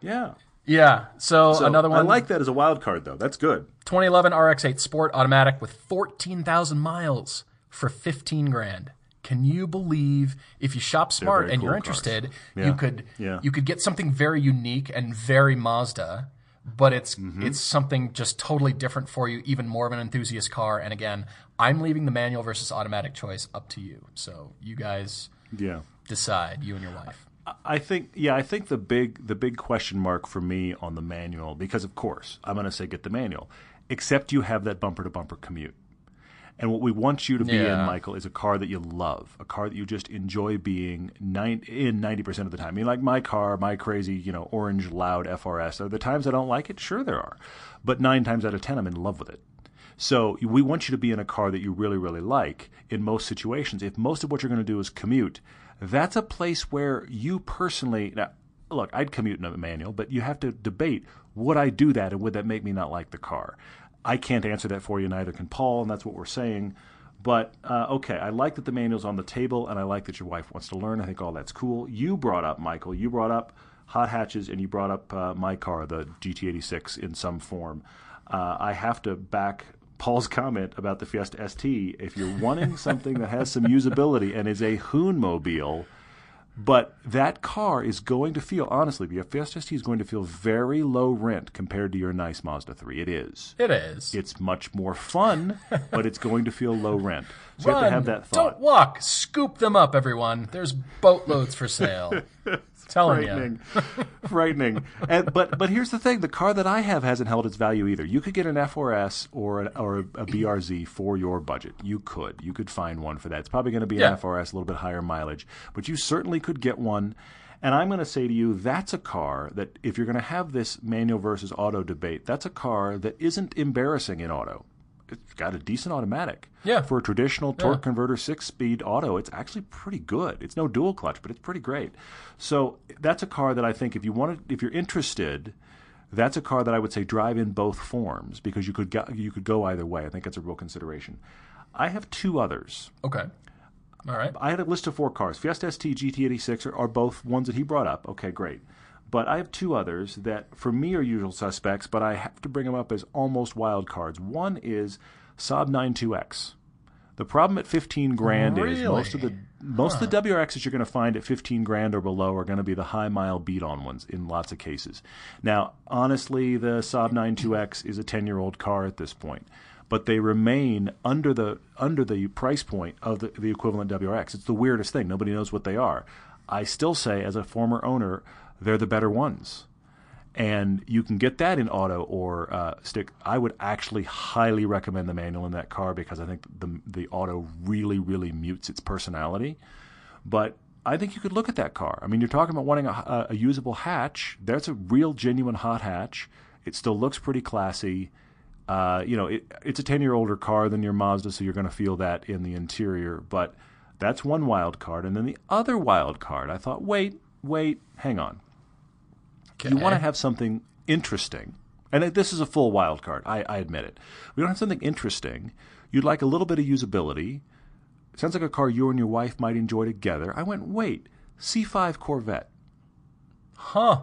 Yeah. yeah. So, So another one. I like that as a wild card, though. That's good. 2011 RX-8 Sport automatic with 14,000 miles for 15 grand. Can you believe if you shop smart and you're interested, Yeah. you could Yeah. you could get something very unique and very Mazda, but it's Mm-hmm. it's something just totally different for you, even more of an enthusiast car. And again, I'm leaving the manual versus automatic choice up to you. So you guys Yeah. decide, you and your wife. I think yeah, I think the big the big question mark for me on the manual because of course I'm going to say get the manual, except you have that bumper to bumper commute. And what we want you to be in, Michael, is a car that you love, a car that you just enjoy being nine, in ninety percent of the time. I mean, like my car, my crazy, you know, orange loud FRS. Are there times I don't like it? Sure, there are, but nine times out of ten, I'm in love with it. So we want you to be in a car that you really, really like in most situations. If most of what you're going to do is commute, that's a place where you personally now look, I'd commute in a manual, but you have to debate would I do that and would that make me not like the car? I can't answer that for you, neither can Paul, and that's what we're saying. But uh, okay, I like that the manual's on the table, and I like that your wife wants to learn. I think all that's cool. You brought up, Michael, you brought up hot hatches, and you brought up uh, my car, the GT86, in some form. Uh, I have to back Paul's comment about the Fiesta ST. If you're wanting something that has some usability and is a Hoonmobile, but that car is going to feel, honestly, the Fiesta ST is going to feel very low rent compared to your nice Mazda 3. It is. It is. It's much more fun, but it's going to feel low rent. So you have to have that thought. Don't walk. Scoop them up, everyone. There's boatloads for sale. Telling you. frightening, frightening. And, but but here's the thing: the car that I have hasn't held its value either. You could get an FRS or an, or a, BRZ for your budget. You could you could find one for that. It's probably going to be Yeah. an FRS, a little bit higher mileage, but you certainly could get one. And I'm going to say to you, that's a car that if you're going to have this manual versus auto debate, that's a car that isn't embarrassing in auto. It's got a decent automatic. Yeah. For a traditional torque converter six speed auto, it's actually pretty good. It's no dual clutch, but it's pretty great. So that's a car that I think if you want to, if you're interested, that's a car that I would say drive in both forms because you could go, you could go either way. I think that's a real consideration. I have two others. Okay. All right. I had a list of four cars. Fiesta ST, GT86 are, are both ones that he brought up. Okay, great. But I have two others that, for me, are usual suspects, but I have to bring them up as almost wild cards. One is Saab 9-2X. The problem at 15 grand is most of the most of the WRXs you're going to find at 15 grand or below are going to be the high mile beat on ones in lots of cases. Now, honestly, the Saab 9-2X is a 10 year old car at this point, but they remain under the under the price point of the, the equivalent WRX. It's the weirdest thing. Nobody knows what they are. I still say, as a former owner, they're the better ones and you can get that in auto or uh, stick. I would actually highly recommend the manual in that car because I think the the auto really really mutes its personality. But I think you could look at that car. I mean, you're talking about wanting a, a, usable hatch. That's a real genuine hot hatch. It still looks pretty classy. Uh, you know, it, it's a 10 year older car than your Mazda, so you're going to feel that in the interior. But that's one wild card. And then the other wild card, I thought, wait, wait, hang on you want to have something interesting. And this is a full wild card. I, I admit it. We don't have something interesting. You'd like a little bit of usability. Sounds like a car you and your wife might enjoy together. I went, wait, C5 Corvette. Huh.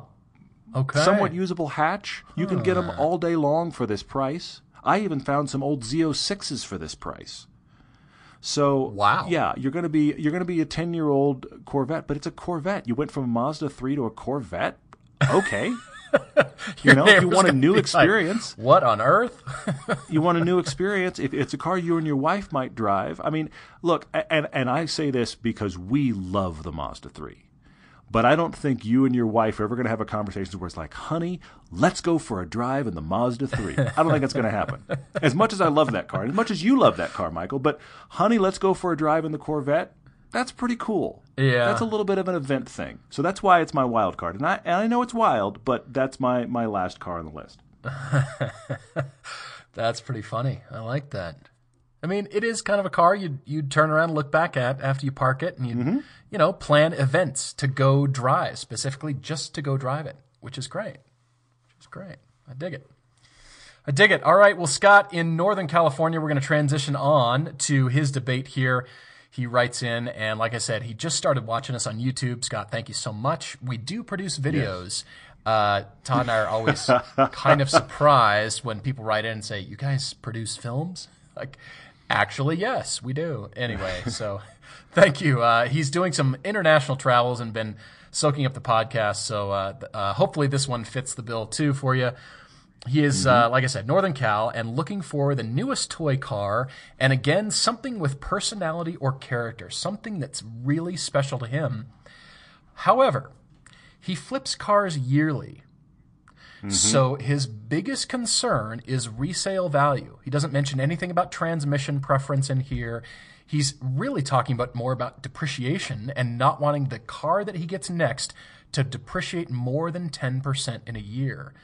Okay. Somewhat usable hatch. You can get them all day long for this price. I even found some old Z06s for this price. So Wow. yeah, you're gonna be you're gonna be a ten year old Corvette, but it's a Corvette. You went from a Mazda three to a Corvette. Okay, you know, if you want a new be like, experience, What on earth? you want a new experience. If it's a car you and your wife might drive, I mean, look, and and I say this because we love the Mazda three. But I don't think you and your wife are ever going to have a conversation where it's like, honey, let's go for a drive in the Mazda 3. I don't think that's going to happen. As much as I love that car, as much as you love that car, Michael, but honey, let's go for a drive in the Corvette. That's pretty cool. Yeah. That's a little bit of an event thing. So that's why it's my wild card. And I, and I know it's wild, but that's my, my last car on the list. That's pretty funny. I like that. I mean, it is kind of a car you'd you'd turn around and look back at after you park it, and you Mm-hmm. you know plan events to go drive specifically just to go drive it, which is great. Which is great. I dig it. I dig it. All right. Well, Scott, in Northern California, we're going to transition on to his debate here. He writes in, and like I said, he just started watching us on YouTube. Scott, thank you so much. We do produce videos. Uh, Todd and I are always kind of surprised when people write in and say, "You guys produce films?" Like, actually, yes, we do. Anyway, so thank you. Uh, he's doing some international travels and been soaking up the podcast. So uh, uh, hopefully, this one fits the bill too for you. He is, uh, like I said, Northern Cal and looking for the newest toy car. And again, something with personality or character, something that's really special to him. However, he flips cars yearly. So his biggest concern is resale value. He doesn't mention anything about transmission preference in here. He's really talking about more about depreciation and not wanting the car that he gets next to depreciate more than 10% in a year.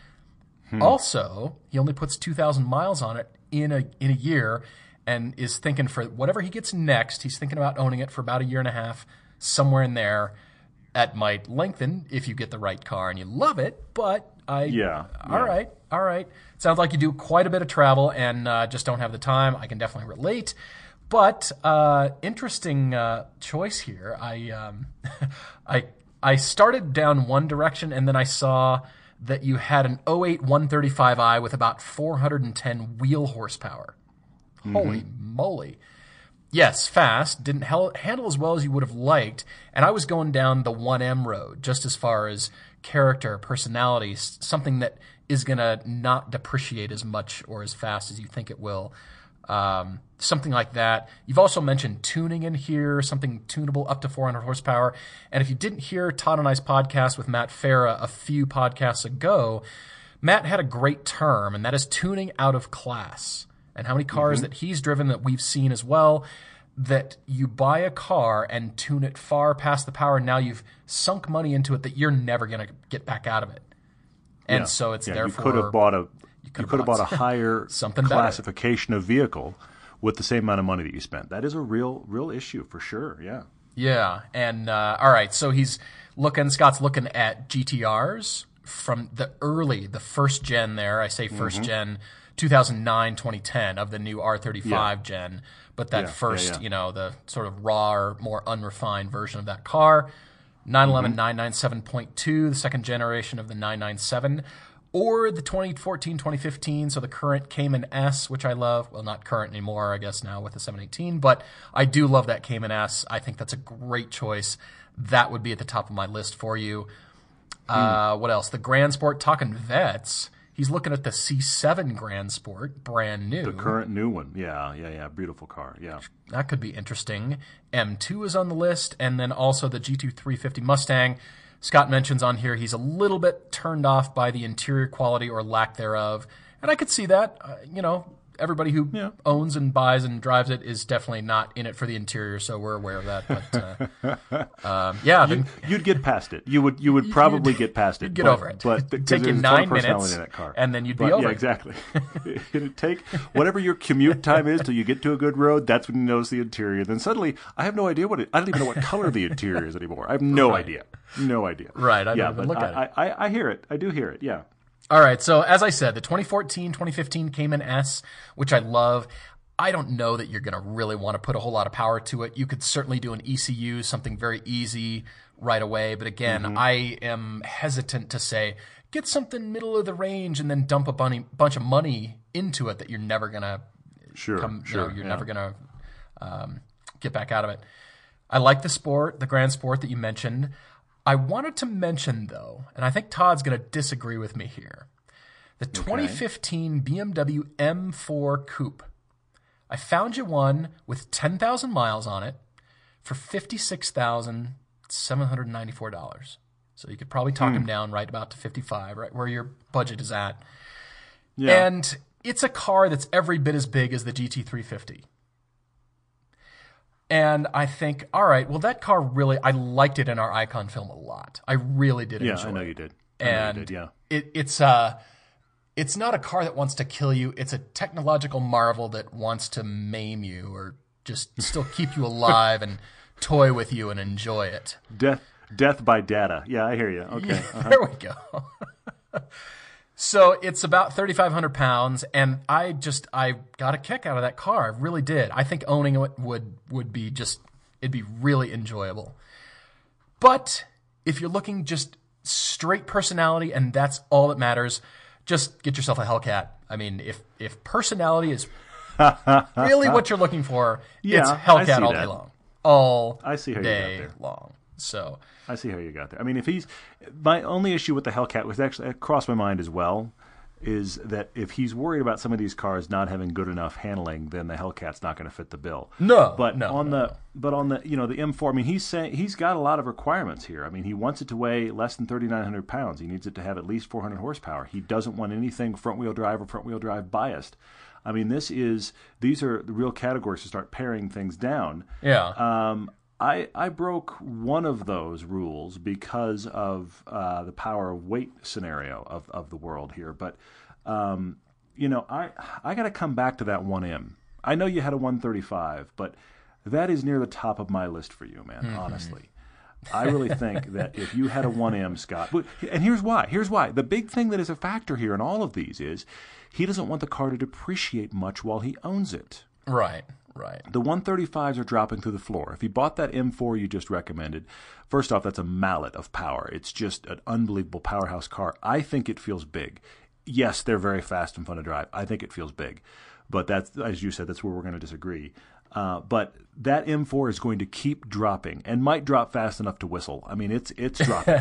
Also, he only puts 2,000 miles on it in a in a year and is thinking for whatever he gets next, he's thinking about owning it for about a year and a half, somewhere in there. That might lengthen if you get the right car and you love it, but I Yeah, All yeah. right, all right. Sounds like you do quite a bit of travel and uh, just don't have the time. I can definitely relate. But uh, interesting uh, choice here. I um, I I started down one direction and then I saw that you had an 08 135i with about 410 wheel horsepower. Mm-hmm. Holy moly. Yes, fast, didn't handle as well as you would have liked, and I was going down the 1M road just as far as character, personality, something that is going to not depreciate as much or as fast as you think it will. Um, something like that. You've also mentioned tuning in here, something tunable up to 400 horsepower. And if you didn't hear Todd and I's podcast with Matt Farah a few podcasts ago, Matt had a great term, and that is tuning out of class. And how many cars that he's driven that we've seen as well, that you buy a car and tune it far past the power, and now you've sunk money into it that you're never going to get back out of it. And Yeah. so it's yeah, therefore you could have bought a you could have bought a higher Something better. classification of vehicle with the same amount of money that you spent. That is a real, real issue for sure. Yeah. Yeah, and uh, all right, so he's looking. Scott's looking at GTRs from the early, the first gen. There, I say 1st Mm-hmm. gen, 2009, 2010 of the new R35 Yeah. gen. But that yeah, first, yeah. you know, the sort of raw or more unrefined version of that car. 911 Mm-hmm. 997.2, the second generation of the 997, or the 2014 2015, so the current Cayman S, which I love. Well, not current anymore, I guess, now with the 718, but I do love that Cayman S. I think that's a great choice. That would be at the top of my list for you. Uh, what else? The Grand Sport, talking vets. He's looking at the C7 Grand Sport, brand new. The current new one. Yeah, yeah, yeah. Beautiful car. Yeah. That could be interesting. M2 is on the list, and then also the GT 350 Mustang. Scott mentions on here he's a little bit turned off by the interior quality or lack thereof, and I could see that. Uh, you know, everybody who Yeah. owns and buys and drives it is definitely not in it for the interior, so we're aware of that. But uh, um, yeah, then- You'd get past it. You would you would probably get past it. get but- over it. But take you there's a ton of nine minutes, in that car. and then you'd be over Yeah, it. exactly. It'd take whatever your commute time is till you get to a good road. That's when you notice the interior. Then suddenly, I have no idea what it. I don't even know what color the interior is anymore. I have no idea. No idea. Right, I yeah, but look I, at it. I, I, I hear it. I do hear it. Yeah. All right. So as I said, the 2014, 2015 Cayman S, which I love. I don't know that you're going to really want to put a whole lot of power to it. You could certainly do an ECU, something very easy right away. But again, Mm-hmm. I am hesitant to say get something middle of the range and then dump a bunny, bunch of money into it that you're never going to Sure. come, you sure. know, you're yeah. never going to um, get back out of it. I like the sport, the grand sport that you mentioned. I wanted to mention though, and I think Todd's going to disagree with me here. The 2015 BMW M4 Coupe. I found you one with 10,000 miles on it for $56,794. So you could probably talk Hmm. him down right about to 55, right where your budget is at. Yeah. And it's a car that's every bit as big as the GT350. And I think, all right, well, that car really, I liked it in our Icon film a lot. I really did yeah, enjoy I know it. you did. I know you And did, yeah. it, it's uh, it's not a car that wants to kill you. It's a technological marvel that wants to maim you or just still keep you alive and toy with you and enjoy it. Death, death by data. Yeah, I hear you. Okay. Uh-huh. There we go. so it's about 3,500 pounds, and I just I got a kick out of that car. I really did. I think owning it would would be just it'd be really enjoyable. But if you're looking just straight personality and that's all that matters, just get yourself a Hellcat. I mean, if if personality is really what you're looking for, Yeah, it's Hellcat all day long, all I see how you got day there. long. So I see how you got there. I mean, if he's my only issue with the Hellcat was actually crossed my mind as well, is that if he's worried about some of these cars not having good enough handling, then the Hellcat's not going to fit the bill. No, but no, on no, the but on the you know the M4, I mean, he's saying he's got a lot of requirements here. I mean, he wants it to weigh less than 3,900 pounds. He needs it to have at least 400 horsepower. He doesn't want anything front wheel drive or front wheel drive biased. I mean, this is these are the real categories to start paring things down. yeah. Um, I I broke one of those rules because of uh, the power of weight scenario of, of the world here. But um, you know, I I got to come back to that one M. I know you had a 135, but that is near the top of my list for you, man. Honestly. I really think that if you had a 1M, Scott, and here's why. Here's why. The big thing that is a factor here in all of these is he doesn't want the car to depreciate much while he owns it. right. Right. The 135s are dropping through the floor. If you bought that M4 you just recommended, first off, that's a mallet of power. It's just an unbelievable powerhouse car. I think it feels big. Yes, they're very fast and fun to drive. I think it feels big. But that's, as you said, that's where we're going to disagree. Uh, but that M4 is going to keep dropping and might drop fast enough to whistle. I mean, it's it's dropping.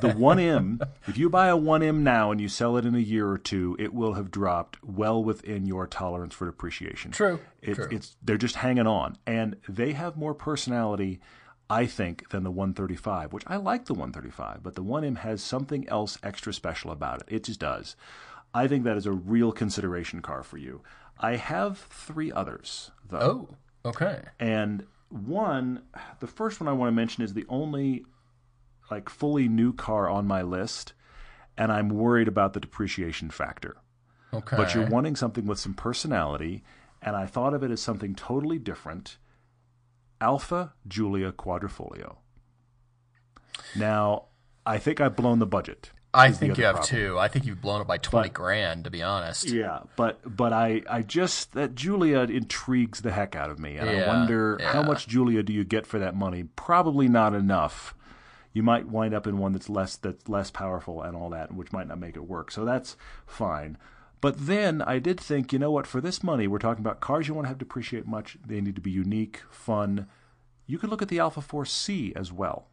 the 1M, if you buy a 1M now and you sell it in a year or two, it will have dropped well within your tolerance for depreciation. True, It, true. It's they're just hanging on, and they have more personality, I think, than the 135. Which I like the 135, but the 1M has something else extra special about it. It just does. I think that is a real consideration car for you. I have three others though. Oh. Okay. And one, the first one I want to mention is the only like fully new car on my list, and I'm worried about the depreciation factor. Okay. but you're wanting something with some personality, and I thought of it as something totally different. Alfa Giulia Quadrifoglio. Now, I think I've blown the budget. I think you have problem. two. I think you've blown it by twenty But- grand, to be honest. Yeah, but but I I just that Giulia intrigues the heck out of me, and I Yeah, wonder how much Giulia do you get for that money? Probably not enough. You might wind up in one that's less that's less powerful and all that, which might not make it work. So that's fine. But then I did think, you know what? For this money, we're talking about cars you want to have depreciate much. They need to be unique, fun. You could look at the Alfa 4C as well.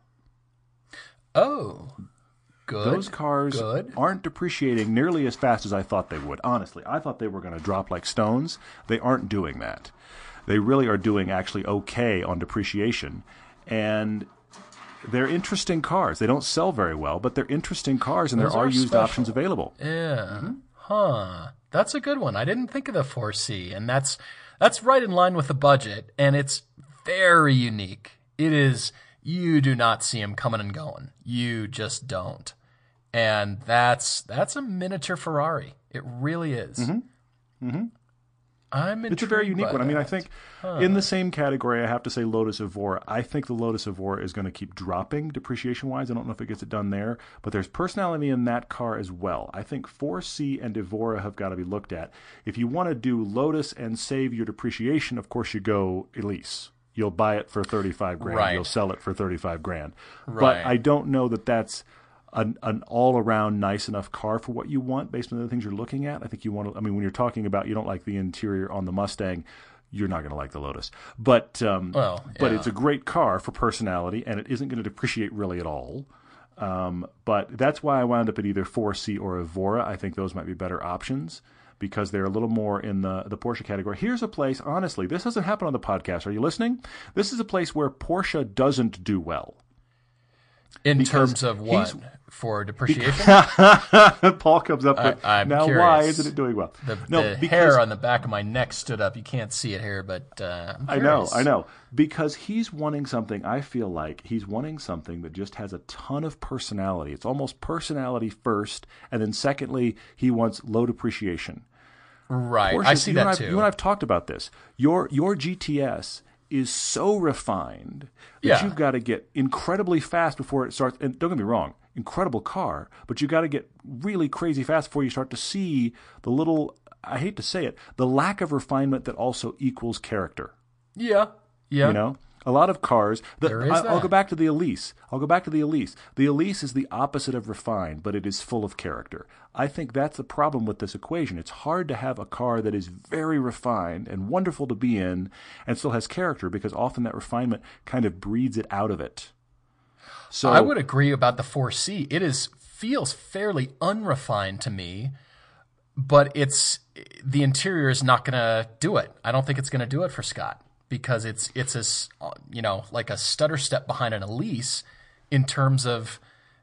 Oh, good. Those cars Good. aren't depreciating nearly as fast as I thought they would. Honestly, I thought they were going to drop like stones. They aren't doing that. They really are doing actually okay on depreciation. And they're interesting cars. They don't sell very well, but they're interesting cars and Those there are, are used special. options available. Yeah. Mm-hmm. Huh. That's a good one. I didn't think of the 4C, and that's that's right in line with the budget, and it's very unique. It is you do not see them coming and going. You just don't. And that's that's a miniature Ferrari. It really is. Mm-hmm. I'm It's a very unique one. I mean, I that. think in the same category, I have to say Lotus Evora. I think the Lotus Evora is going to keep dropping depreciation wise. I don't know if it gets it done there, but there's personality in that car as well. I think 4C and Evora have got to be looked at. If you want to do Lotus and save your depreciation, of course you go Elise. You'll buy it for 35 grand. Right. You'll sell it for 35 grand. Right. But I don't know that that's an, an all around nice enough car for what you want based on the things you're looking at. I think you want to, I mean, when you're talking about you don't like the interior on the Mustang, you're not going to like the Lotus. But, um, Well, but it's a great car for personality and it isn't going to depreciate really at all. Um, but that's why I wound up at either 4C or Evora. I think those might be better options because they're a little more in the, the Porsche category. Here's a place, honestly, this doesn't happen on the podcast. Are you listening? This is a place where Porsche doesn't do well. In terms of what for depreciation, Paul comes up with I- I'm now. Why isn't it doing well? the, no, the because hair on the back of my neck stood up. You can't see it here, but uh, I'm know. I know, because he's wanting something. I feel like he's wanting something that just has a ton of personality. It's almost personality first, and then secondly, he wants low depreciation. Right, Porsche, I see that I, too. You and I've talked about this. Your your GTS is so refined that Yeah. you've got to get incredibly fast before it starts. And don't get me wrong, incredible car, but you've got to get really crazy fast before you start to see the little. I hate to say it, the lack of refinement that also equals character. yeah, yeah. You know, a lot of cars. The, There is I, I'll go back to the Elise. I'll go back to the Elise. The Elise is the opposite of refined, but it is full of character. I think that's the problem with this equation. It's hard to have a car that is very refined and wonderful to be in, and still has character because often that refinement kind of breeds it out of it. So I would agree about the 4C. It is feels fairly unrefined to me, but it's the interior is not going to do it. I don't think it's going to do it for Scott because it's it's a you know like a stutter step behind an Elise in terms of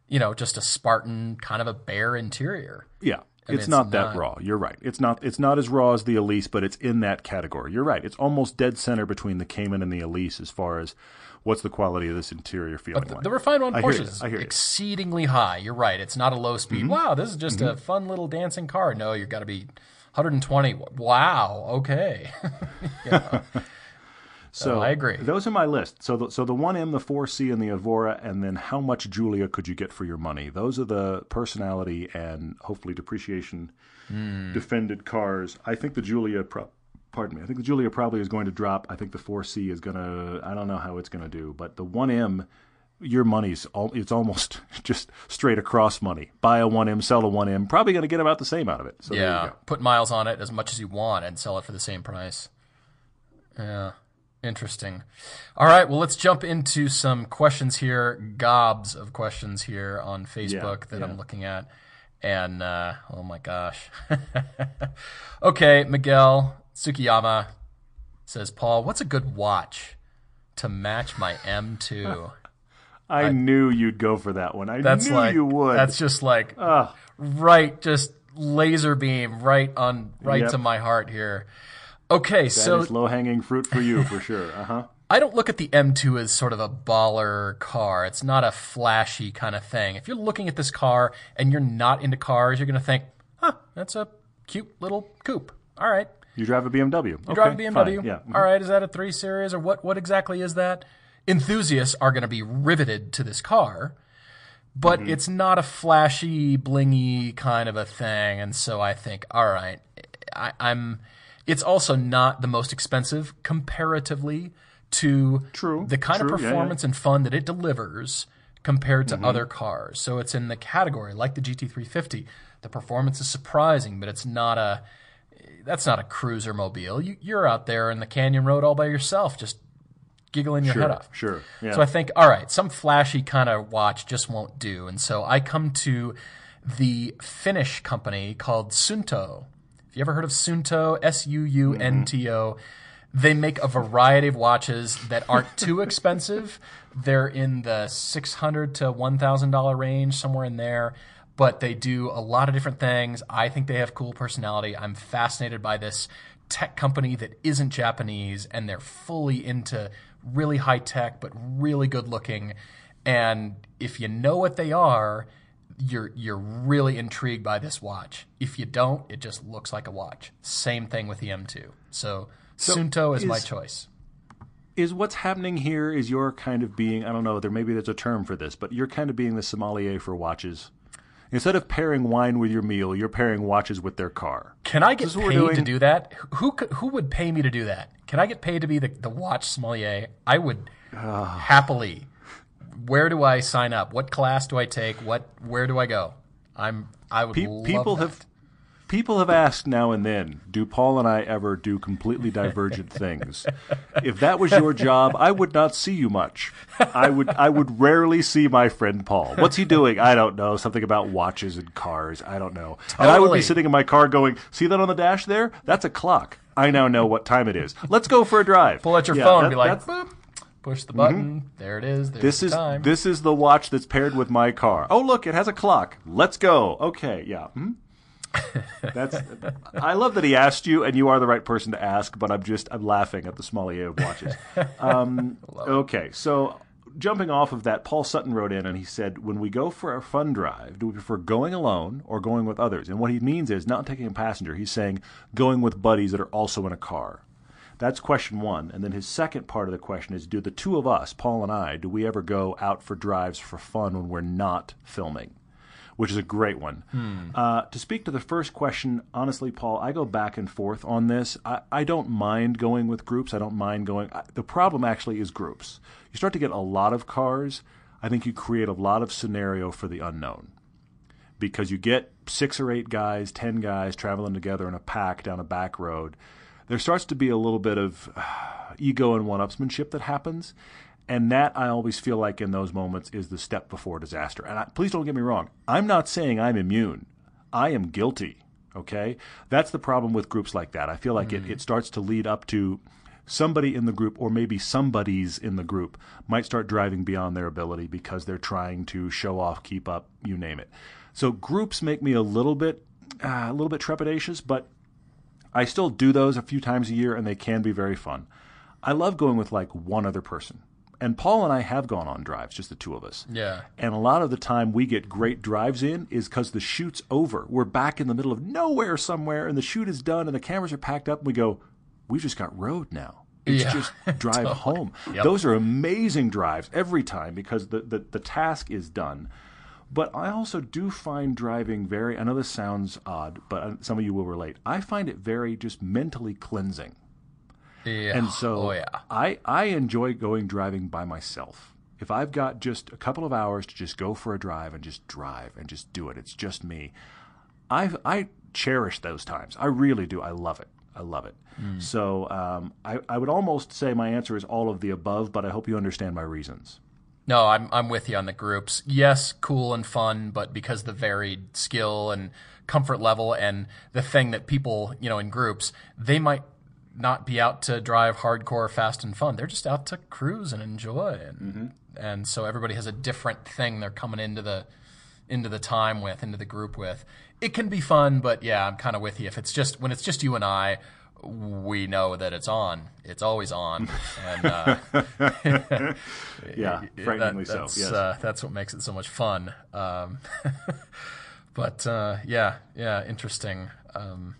you know just a Spartan kind of a bare interior. Yeah. mean, It's, it's not that not- raw. You're right. It's not. It's not as raw as the Elise, but it's in that category. You're right. It's almost dead center between the Cayman and the Elise as far as what's the quality of this interior feeling like. The refined one I Porsche is I exceedingly high. You're right. It's not a low speed. Mm-hmm. Wow, this is just mm-hmm. a fun little dancing car. No, you've got to be 120. Wow. Okay. So I agree. Those are my list. So the, so the 1M, the 4C, and the Evora, and then how much Giulia could you get for your money? Those are the personality and hopefully depreciation Hmm. defended cars. I think the Giulia, pro- pardon me, I think the Giulia probably is going to drop. I think the 4C is going to, I don't know how it's going to do, but the 1M, your money's all, it's almost just straight across money. Buy a 1M, sell a 1M, probably going to get about the same out of it. So yeah. Put miles on it as much as you want and sell it for the same price. Yeah. Interesting. All right. Well, let's jump into some questions here. Gobs of questions here on Facebook that yeah. I'm looking at. And, uh, oh my gosh. okay. Miguel Tsukiyama says, Paul, what's a good watch to match my M2? I, knew you'd go for that one. I That's knew like you would. That's just like right, just laser beam right on right Yep. to my heart here. Okay, That so is low hanging fruit for you for sure. Uh huh. I don't look at the M2 as sort of a baller car. It's not a flashy kind of thing. If you're looking at this car and you're not into cars, you're going to think, "Huh, that's a cute little coupe. All right. You drive a BMW. You drive a BMW. Yeah. All right. Is that a three series or what? What exactly is that? Enthusiasts are going to be riveted to this car, but Mm-hmm. it's not a flashy, blingy kind of a thing. And so I think, all right, I, I'm. It's also not the most expensive comparatively to True, the kind true, of yeah, yeah. performance and fun that it delivers compared Mm-hmm. to other cars. So it's in the category like the GT350. The performance is surprising, but it's not a that's not a cruiser mobile. You, you're out there in the canyon road all by yourself, just giggling your Sure. head off. Sure. Yeah. So I think, all right, some flashy kind of watch just won't do. And so I come to the Finnish company called Suunto. You ever heard of Suunto? S U U N T O. Mm-hmm. They make a variety of watches that aren't too expensive. They're in the six hundred to one thousand dollar range, somewhere in there. But they do a lot of different things. I think they have cool personality. I'm fascinated by this tech company that isn't Japanese, and they're fully into really high tech but really good looking. And if you know what they are, you're you're really intrigued by this watch. If you don't, it just looks like a watch. Same thing with the M2. So, Suunto is, my choice. is what's happening here is you're kind of being I don't know there maybe there's a term for this, but you're kind of being the sommelier for watches. Instead of pairing wine with your meal, you're pairing watches with their car. Can I get is paid to do that? Who who would pay me to do that? Can I get paid to be the, the watch sommelier? I would ah. happily. Where do I sign up? What class do I take? What where do I go? I'm I would Pe- people that. have people have asked now and then, do Paul and I ever do completely divergent things? If that was your job, I would not see you much. I would I would rarely see my friend Paul. What's he doing? I don't know. Something about watches and cars. I don't know. And I would be sitting in my car going, "See that on the dash there? That's a clock. I now know what time it is. Let's go for a drive." pull out your Yeah, phone that- and be like, push the button. There it is. There's This the is time. this is the watch that's paired with my car. Oh, look, it has a clock. Let's go. Okay, yeah. Hmm? That's. I love that he asked you, and you are the right person to ask. But I'm just I'm laughing at the sommelier of watches. Um, okay, so jumping off of that, Paul Sutton wrote in and he said, "When we go for a fun drive, do we prefer going alone or going with others?" And what he means is not taking a passenger. He's saying going with buddies that are also in a car. That's question one. And then his second part of the question is Do the two of us, Paul and I, do we ever go out for drives for fun when we're not filming? Which is a great one. Uh, to speak to the first question, honestly, Paul, I go back and forth on this. I, I don't mind going with groups. I don't mind going. I, the problem actually is groups. You start to get a lot of cars, I think you create a lot of scenario for the unknown because you get six or eight guys, ten guys traveling together in a pack down a back road. There starts to be a little bit of uh, ego and one-upsmanship that happens, and that I always feel like in those moments is the step before disaster. And I, please don't get me wrong; I'm not saying I'm immune. I am guilty. Okay, that's the problem with groups like that. I feel like it, it starts to lead up to somebody in the group or maybe somebody's in the group might start driving beyond their ability because they're trying to show off, keep up, you name it. So groups make me a little bit uh, a little bit trepidatious, but I still do those a few times a year and they can be very fun. I love going with like one other person. And Paul and I have gone on drives, just the two of us. Yeah. And a lot of the time we get great drives in is because the shoot's over. We're back in the middle of nowhere somewhere and the shoot is done and the cameras are packed up and we go, we've just got road now. It's Yeah, just drive home. Yep. Those are amazing drives every time because the, the, the task is done. But I also do find driving very, I know this sounds odd, but uh, some of you will relate. I find it very just mentally cleansing. Yeah. And so oh yeah. I, I enjoy going driving by myself. If I've got just a couple of hours to just go for a drive and just drive and just do it, it's just me. I I cherish those times. I really do. I love it. I love it. So um, I, I would almost say my answer is all of the above, but I hope you understand my reasons. No, I'm I'm with you on the groups. Yes, cool and fun, but because the varied skill and comfort level and the thing that people, you know, in groups, they might not be out to drive hardcore fast and fun. They're just out to cruise and enjoy and mm-hmm. and so everybody has a different thing they're coming into the into the time with, into the group with. It can be fun, but yeah, I'm kind of with you. If it's just when it's just you and I, we know that it's on. It's always on, and uh, Yeah, that- frighteningly so. that's, Yes. uh, that's what makes it so much fun. Um, but uh, yeah, yeah, interesting. Um,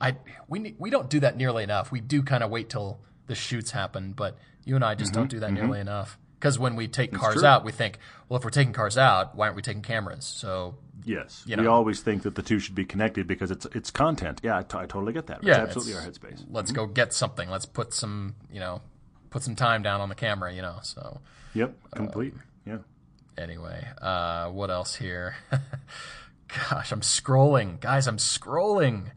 I we we don't do that nearly enough. We do kind of wait till the shoots happen, but you and I just don't do that nearly enough. Because when we take cars true. out, we think, well, if we're taking cars out, why aren't we taking cameras? So Yes, You know, we always think that the two should be connected because it's it's content. Yeah, I, t- I totally get that. yeah, it's absolutely it's- our headspace. Let's go get something. Let's put some, you know, put some time down on the camera. You know, so. Yep, complete. Um, yeah. Anyway, uh, what else here? Gosh, I'm scrolling, guys. I'm scrolling.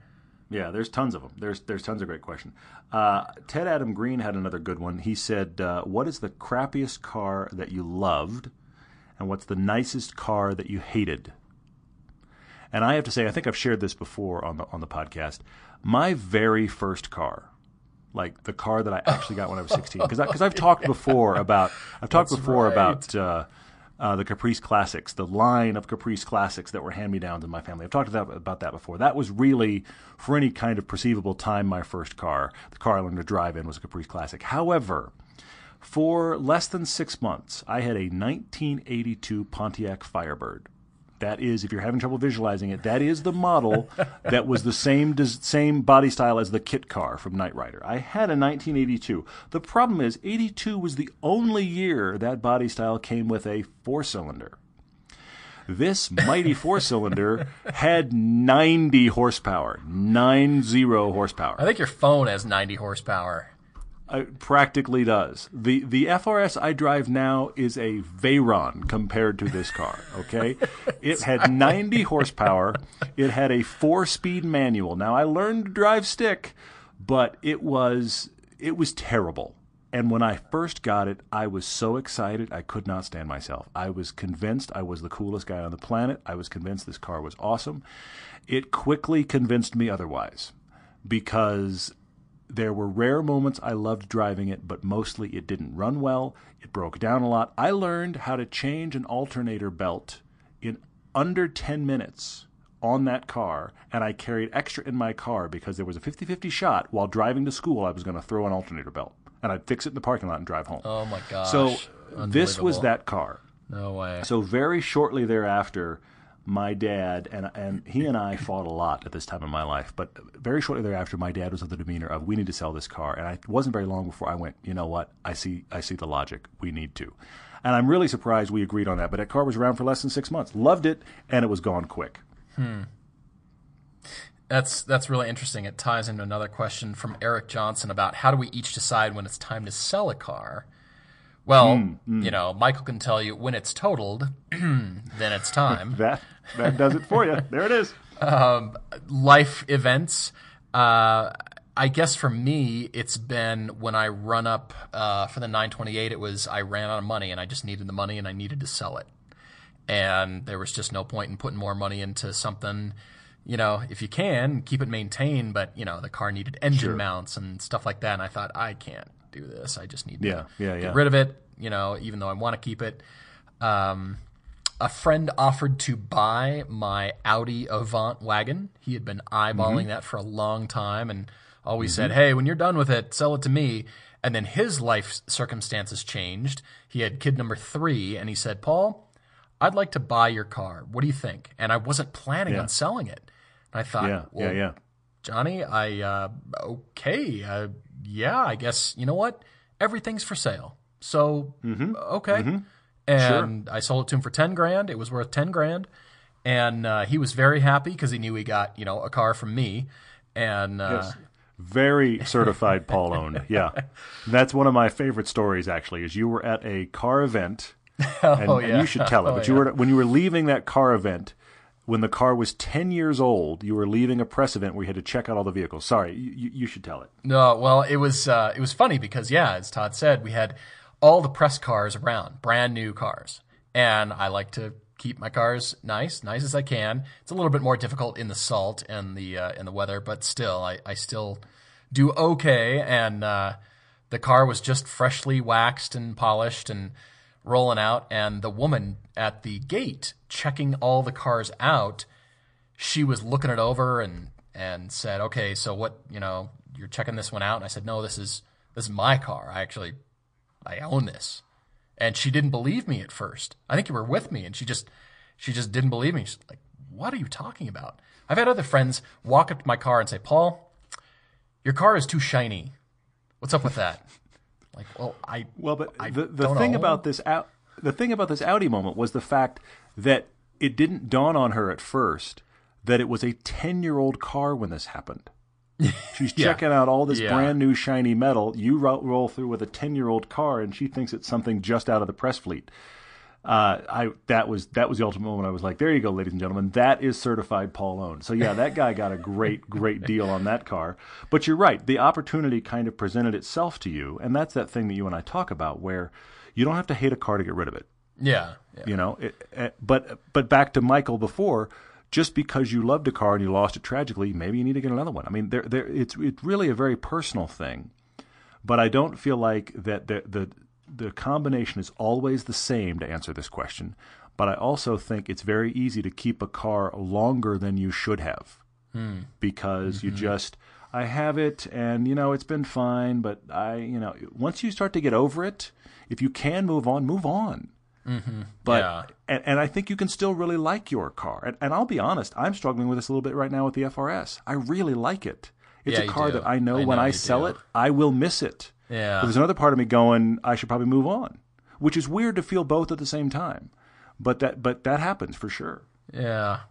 Yeah, there's tons of them. There's there's tons of great questions. Uh, Ted Adam Green had another good one. He said, uh, "What is the crappiest car that you loved, and what's the nicest car that you hated?" And I have to say, I think I've shared this before on the on the podcast. My very first car, like the car that I actually got when I was 16, because because I've talked before about I've talked That's before right. about uh, uh, the Caprice Classics, the line of Caprice Classics that were hand me downs in my family. I've talked about, about that before. That was really, for any kind of perceivable time, my first car. The car I learned to drive in was a Caprice Classic. However, for less than six months, I had a 1982 Pontiac Firebird. That is, if you're having trouble visualizing it, that is the model that was the same same body style as the kit car from Knight Rider. I had a 1982. The problem is, 82 was the only year that body style came with a four cylinder. This mighty four cylinder had 90 horsepower, 90 horsepower. I think your phone has 90 horsepower. It practically does. The the FRS I drive now is a Veyron compared to this car, okay? It had 90 horsepower. It had a 4-speed manual. Now I learned to drive stick, but it was it was terrible. And when I first got it, I was so excited I could not stand myself. I was convinced I was the coolest guy on the planet. I was convinced this car was awesome. It quickly convinced me otherwise because there were rare moments I loved driving it, but mostly it didn't run well. It broke down a lot. I learned how to change an alternator belt in under 10 minutes on that car, and I carried extra in my car because there was a 50 50 shot while driving to school I was going to throw an alternator belt. And I'd fix it in the parking lot and drive home. Oh my gosh. so this was that car. No way. So very shortly thereafter, my dad and and he and I fought a lot at this time in my life. But very shortly thereafter, my dad was of the demeanor of we need to sell this car, and I it wasn't very long before I went. You know what? I see I see the logic. We need to. And I'm really surprised we agreed on that. But that car was around for less than six months. Loved it, and it was gone quick. Hmm. That's that's really interesting. It ties into another question from Eric Johnson about how do we each decide when it's time to sell a car? Well, Hmm, you know, Michael can tell you when it's totaled, then it's time. That that does it for you. There it is. Life events. Uh, I guess for me, it's been when I run up uh, for the 928. It was I ran out of money and I just needed the money and I needed to sell it, and there was just no point in putting more money into something. You know, if you can keep it maintained, but you know the car needed engine mounts and stuff like that, and I thought I can't do this. I just need to Yeah, yeah, get rid of it. You know, even though I want to keep it. Um, a friend offered to buy my Audi Avant wagon. He had been eyeballing that for a long time and always said, Hey, when you're done with it, sell it to me. And then his life circumstances changed. He had kid number three, and he said, Paul, I'd like to buy your car. What do you think? And I wasn't planning Yeah. on selling it. And I thought, Yeah, well, yeah, yeah. Johnny, I, uh, okay. Uh, yeah, I guess, you know what? Everything's for sale. So, Mm-hmm. okay. And I sold it to him for 10 grand. It was worth 10 grand. And uh, he was very happy because he knew he got, you know, a car from me. And uh, Yes. Very certified Paul owned. Yeah. That's one of my favorite stories actually, is you were at a car event and, Oh, and yeah. you should tell it, Oh, but you were when you were leaving that car event when the car was 10 years old, you were leaving a press event where you had to check out all the vehicles. Sorry, you, you- should tell it. No, well, it was uh, it was funny because yeah, as Todd said, we had all the press cars around, brand new cars, and I like to keep my cars nice, nice as I can. It's a little bit more difficult in the salt and the uh, in the weather, but still, I, I still do okay. And uh, the car was just freshly waxed and polished and rolling out, and the woman at the gate checking all the cars out she was looking it over and and said, "Okay, so what? You know, you're checking this one out." And I said, "No, this is this is my car. I actually I own this." And she didn't believe me at first. I think you were with me, and she just she just didn't believe me. She's like, what are you talking about? I've had other friends walk up to my car and say, Paul, your car is too shiny. What's up with that? Like, well, I Well, but I the, the thing know. about this out the thing about this Audi moment was the fact that it didn't dawn on her at first that it was a ten year old car when this happened. She's Yeah. checking out all this Yeah. brand new shiny metal. You roll through with a ten year old car, and she thinks it's something just out of the press fleet. Uh, I that was that was the ultimate moment. I was like, "There you go, ladies and gentlemen. That is certified Paul Own." So yeah, that guy got a great great deal on that car. But you're right. The opportunity kind of presented itself to you, and that's that thing that you and I talk about, where you don't have to hate a car to get rid of it. yeah, yeah. You know, it, it, but but back to Michael before. Just because you loved a car and you lost it tragically, maybe you need to get another one. I mean, there, there, it's it's really a very personal thing, but I don't feel like that the the the combination is always the same to answer this question. But I also think it's very easy to keep a car longer than you should have hmm. because you mm-hmm. just I have it and you know it's been fine, but I you know once you start to get over it, if you can move on, move on. Mm-hmm. But Yeah. and, and I think you can still really like your car. And, and I'll be honest, I'm struggling with this a little bit right now with the FRS. I really like it. It's Yeah, a car that I know I when know I sell do. it, I will miss it. Yeah. But there's another part of me going, I should probably move on, which is weird to feel both at the same time. But that but that happens for sure. Yeah.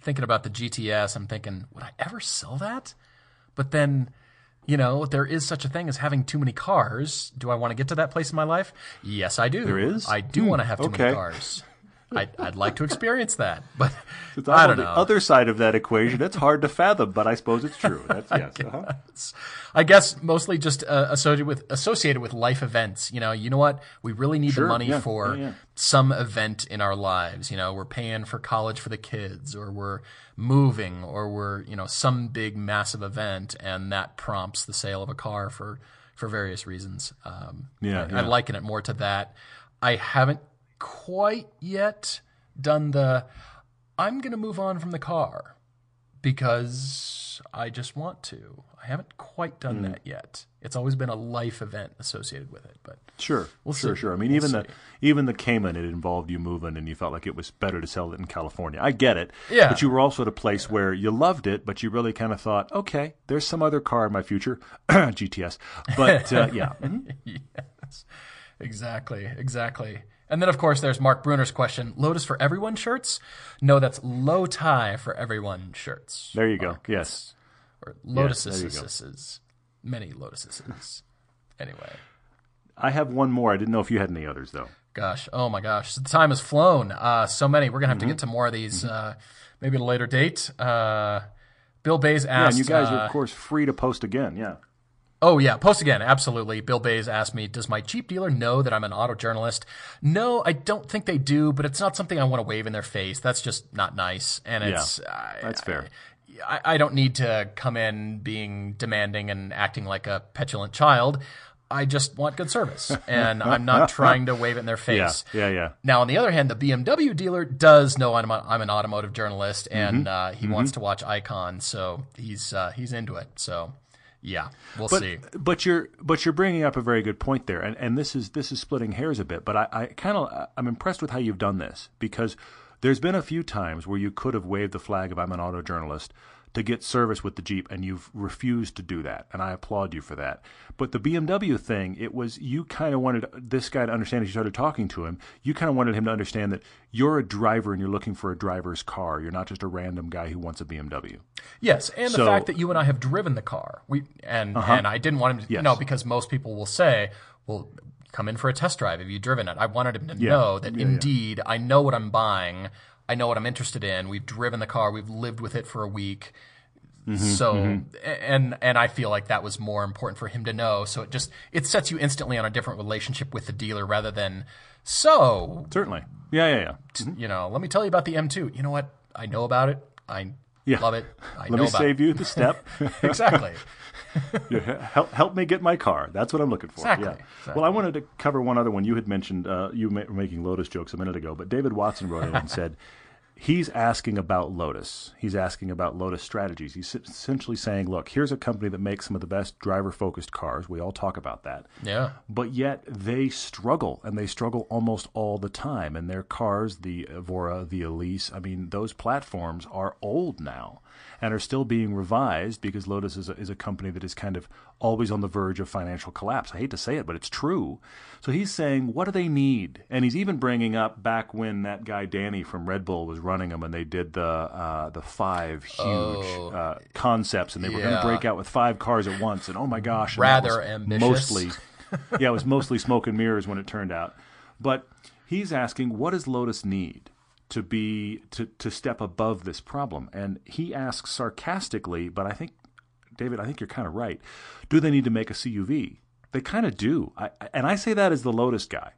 Thinking about the GTS, I'm thinking, would I ever sell that? But then, you know, there is such a thing as having too many cars. Do I want to get to that place in my life? Yes, I do. There is? I do Hmm, want to have too okay. many cars. I, I'd like to experience that, but It's I on don't the know. other side of that equation. It's hard to fathom, but I suppose it's true. That's yes. uh-huh. I guess mostly just uh, associated with associated with life events. You know, you know what? We really need Sure, the money yeah, for yeah, yeah. some event in our lives. You know, we're paying for college for the kids, or we're moving, or we're you know some big massive event, and that prompts the sale of a car for for various reasons. Um, Yeah, I, yeah. I liken it more to that. I haven't quite yet done the. I'm going to move on from the car because I just want to. I haven't quite done that yet. It's always been a life event associated with it, but Sure, We'll sure, see. sure. I mean, We'll even the even the Cayman, it involved you moving, and you felt like it was better to sell it in California. I get it. Yeah. But you were also at a place where you loved it, but you really kind of thought, okay, there's some other car in my future, GTS. But uh, yeah, Mhm. yes, exactly, exactly. And then of course there's Mark Bruner's question: Lotus for everyone shirts? No, that's low tie for everyone shirts. there you go. Yes. Or Yes, go. lotuses, many lotuses. anyway. I have one more. I didn't know if you had any others though. Gosh, oh my gosh, the time has flown. Uh, so many. We're gonna have Mm-hmm. to get to more of these, uh, maybe at a later date. Uh, Bill Bays Yeah, asked. and you guys uh, are of course free to post again. Yeah. Oh yeah, post again, absolutely. Bill Bays asked me, "Does my cheap dealer know that I'm an auto journalist?" No, I don't think they do, but it's not something I want to wave in their face. That's just not nice, and it's I- That's fair. I, I don't need to come in being demanding and acting like a petulant child. I just want good service, and I'm not trying to wave it in their face. Yeah. Yeah. Now, on the other hand, the BMW dealer does know I'm, a, I'm an automotive journalist, and Mm-hmm. uh, he wants to watch Icon, so he's uh, he's into it. So, yeah, we'll But see. but you're but you're bringing up a very good point there, and and this is this is splitting hairs a bit. But I, I kind of I'm impressed with how you've done this because there's been a few times where you could have waved the flag of I'm an auto journalist to get service with the Jeep, and you've refused to do that, and I applaud you for that. But the BMW thing, it was you kind of wanted this guy to understand as you started talking to him. You kind of wanted him to understand that you're a driver and you're looking for a driver's car. You're not just a random guy who wants a BMW. Yes, and the So- Uh-huh. fact that you and I have driven the car, we and and I didn't want him to Yes. know because most people will say, "Well, come in for a test drive. Have you driven it?" I wanted him to Yeah. know that Yeah, yeah. indeed I know what I'm buying. I know what I'm interested in. We've driven the car. We've lived with it for a week. Mm-hmm, so and and I feel like that was more important for him to know. So it just it sets you instantly on a different relationship with the dealer rather than so Certainly. Yeah, yeah, yeah. you know. Let me tell you about the M2. You know what? I know about it. I Yeah. love it. I Let know me about save you the step. exactly. Yeah, help, help me get my car. That's what I'm looking for. Exactly, Yeah. exactly. Well, I wanted to cover one other one. You had mentioned uh, you were making Lotus jokes a minute ago, but David Watson wrote in and said, he's asking about Lotus. He's asking about Lotus strategies. He's essentially saying, look, here's a company that makes some of the best driver focused cars. We all talk about that. Yeah. But yet they struggle, and they struggle almost all the time. And their cars, the Evora, the Elise, I mean, those platforms are old now and are still being revised because Lotus is a, is a company that is kind of always on the verge of financial collapse. I hate to say it, but it's true. So he's saying, what do they need? And he's even bringing up back when that guy Dany from Red Bull was running them and they did the uh, the five huge Oh. uh, concepts and they were going to break out with five cars at once. And oh my gosh, Rather ambitious. Mostly, yeah, it was mostly smoke and mirrors when it turned out. But he's asking, what does Lotus need to be to to step above this problem? And he asks sarcastically, but I think, David, I think you're kind of right. Do they need to make a CUV? They kind of do, I, and I say that as the Lotus guy.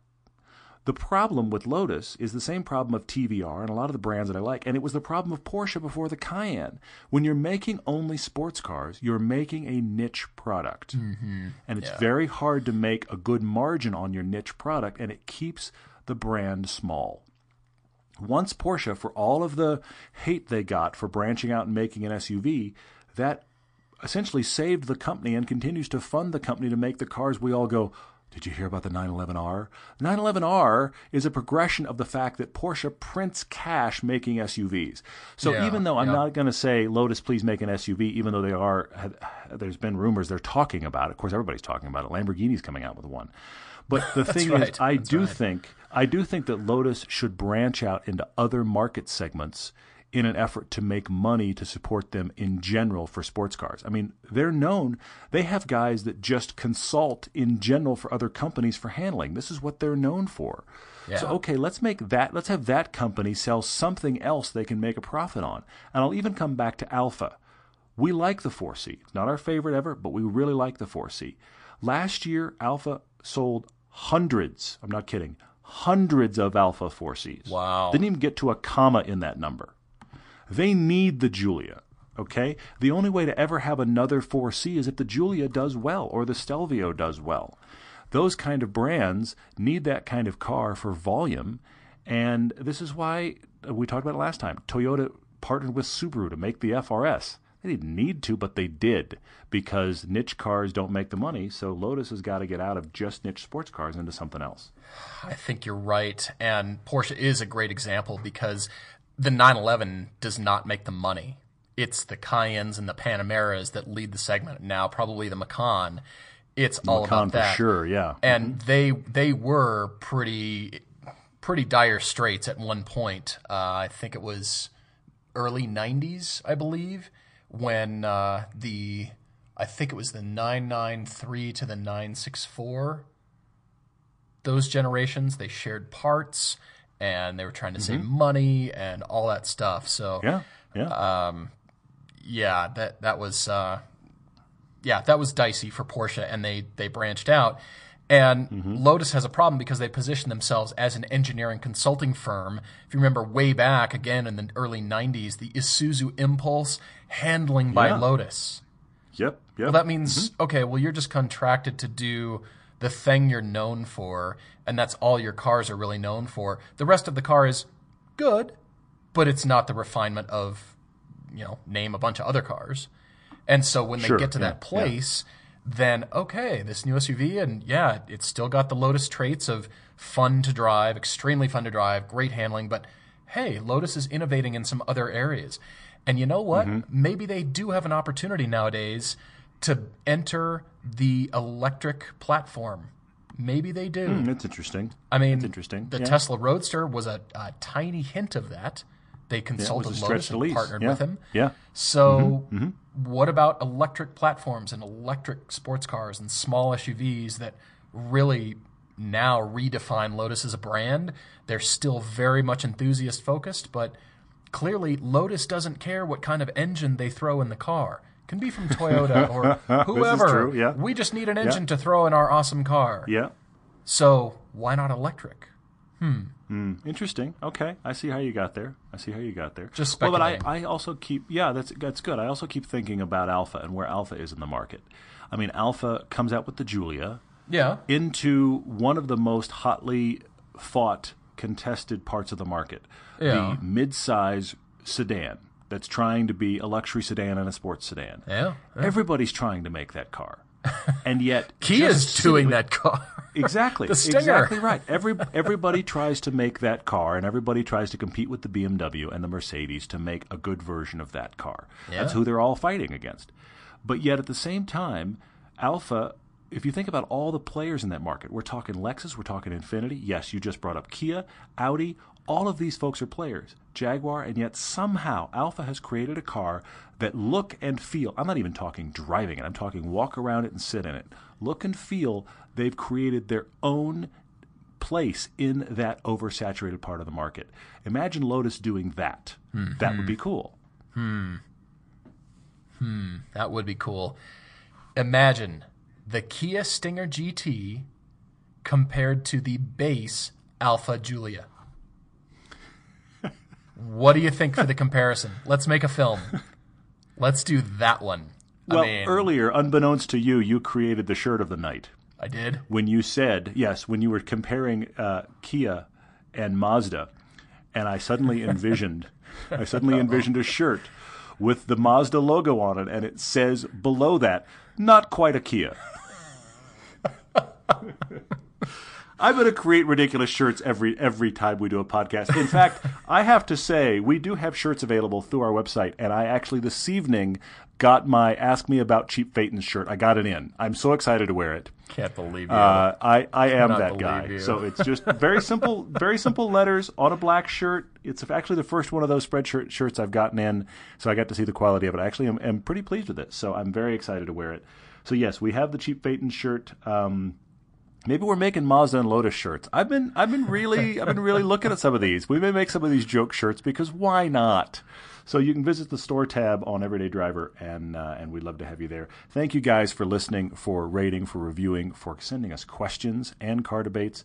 The problem with Lotus is the same problem of TVR and a lot of the brands that I like, and it was the problem of Porsche before the Cayenne. When you're making only sports cars, you're making a niche product, mm-hmm. and it's Yeah. very hard to make a good margin on your niche product, and it keeps the brand small. Once Porsche, for all of the hate they got for branching out and making an SUV, that essentially saved the company and continues to fund the company to make the cars we all go, did you hear about the 911R? 911R is a progression of the fact that Porsche prints cash making SUVs. So Yeah, even though I'm yeah. not going to say Lotus, please make an SUV, even though they are, there's been rumors they're talking about it. Of course, everybody's talking about it. Lamborghini's coming out with one. But the thing is. I That's do right. think I do think that Lotus should branch out into other market segments in an effort to make money to support them in general for sports cars. I mean, they're known, they have guys that just consult in general for other companies for handling. This is what they're known for. So okay, let's make that let's have that company sell something else they can make a profit on. And I'll even come back to Alfa. We like the 4C. It's not our favorite ever, but we really like the 4C. Last year, Alfa sold hundreds, I'm not kidding, hundreds of Alfa 4Cs. Wow. Didn't even get to a comma in that number. They need the Giulia. Okay? The only way to ever have another 4C is if the Giulia does well or the Stelvio does well. Those kind of brands need that kind of car for volume. And this is why we talked about it last time. Toyota partnered with Subaru to make the FRS. They didn't need to, but they did because niche cars don't make the money. So Lotus has got to get out of just niche sports cars into something else. I think you're right. And Porsche is a great example because the 911 does not make the money. It's the Cayennes and the Panameras that lead the segment. Now, probably the Macan. It's all Macan about for that. sure, yeah. And they they were pretty pretty dire straits at one point. Uh, I think it was early 90s, I believe, when uh, the I think it was the 993 to the 964 those generations they shared parts and they were trying to save money and all that stuff. So Yeah, yeah. um, yeah that that was uh, yeah that was dicey for Porsche and they they branched out and mm-hmm. Lotus has a problem because they position themselves as an engineering consulting firm. If you remember way back again in the early 90s, the Isuzu Impulse handling by Yeah. Lotus. yep, yep. Well, that means mm-hmm. okay. Well, you're just contracted to do the thing you're known for, and that's all your cars are really known for. The rest of the car is good, but it's not the refinement of you know name a bunch of other cars. And so when Sure, they get to yeah, that place, then okay, this new SUV, and yeah, it's still got the Lotus traits of fun to drive, extremely fun to drive, great handling, but hey, Lotus is innovating in some other areas. And you know what? Mm-hmm. Maybe they do have an opportunity nowadays to enter the electric platform. Maybe they do. That's interesting. I mean, That's interesting. The Yeah. Tesla Roadster was a, a tiny hint of that. They consulted a Lotus and partnered yeah. with him. Yeah. So, Mm-hmm. what about electric platforms and electric sports cars and small SUVs that really now redefine Lotus as a brand? They're still very much enthusiast focused, but clearly Lotus doesn't care what kind of engine they throw in the car. Can be from Toyota or whoever. true, yeah. We just need an engine to throw in our awesome car. Yeah. So why not electric? Hmm. Interesting. Okay, I see how you got there. I see how you got there. Just well, but I. I also keep yeah, that's that's good. I also keep thinking about Alfa and where Alfa is in the market. I mean, Alfa comes out with the Giulia Yeah. into one of the most hotly fought contested parts of the market. Yeah. The mid-size sedan that's trying to be a luxury sedan and a sports sedan. Yeah. Everybody's trying to make that car. And yet Kia's doing that car. Exactly. The Stinger. Exactly right. Every everybody tries to make that car, and everybody tries to compete with the BMW and the Mercedes to make a good version of that car. That's who they're all fighting against. But yet, at the same time, Alfa. If you think about all the players in that market, we're talking Lexus, we're talking Infiniti. Yes, you just brought up Kia, Audi. All of these folks are players. Jaguar, and yet somehow Alfa has created a car that look and feel. I'm not even talking driving it. I'm talking walk around it and sit in it. Look and feel. They've created their own place in that oversaturated part of the market. Imagine Lotus doing that. That would be cool. Hmm. Hmm. That would be cool. Imagine the Kia Stinger GT compared to the base Alfa Giulia. what do you think for the comparison? Let's make a film. Let's do that one. Well, I mean, earlier, unbeknownst to you, you created the shirt of the night I did. when you said yes. When you were comparing uh, Kia and Mazda, and I suddenly envisioned, I suddenly envisioned a shirt with the Mazda logo on it, and it says below that, "Not quite a Kia." I'm going to create ridiculous shirts every every time we do a podcast. In fact, I have to say we do have shirts available through our website, and I actually this evening got my "Ask Me About Cheap Phaeton's" shirt. I got it in. I'm so excited to wear it. Can't believe you. Uh, I I am that guy. you. So it's just very simple, very simple letters on a black shirt. It's actually the first one of those spreadshirt shirts I've gotten in, so I got to see the quality of it. I actually am, am pretty pleased with it. So I'm very excited to wear it. So yes, we have the cheap Phaeton shirt. Um, Maybe we're making Mazda and Lotus shirts. I've been I've been really I've been really looking at some of these. We may make some of these joke shirts because why not? So you can visit the store tab on Everyday Driver, and uh, and we'd love to have you there. Thank you guys for listening, for rating, for reviewing, for sending us questions and car debates.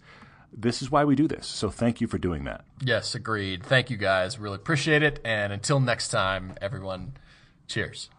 This is why we do this. So thank you for doing that. yes, agreed. Thank you guys. Really appreciate it. And until next time, everyone, cheers.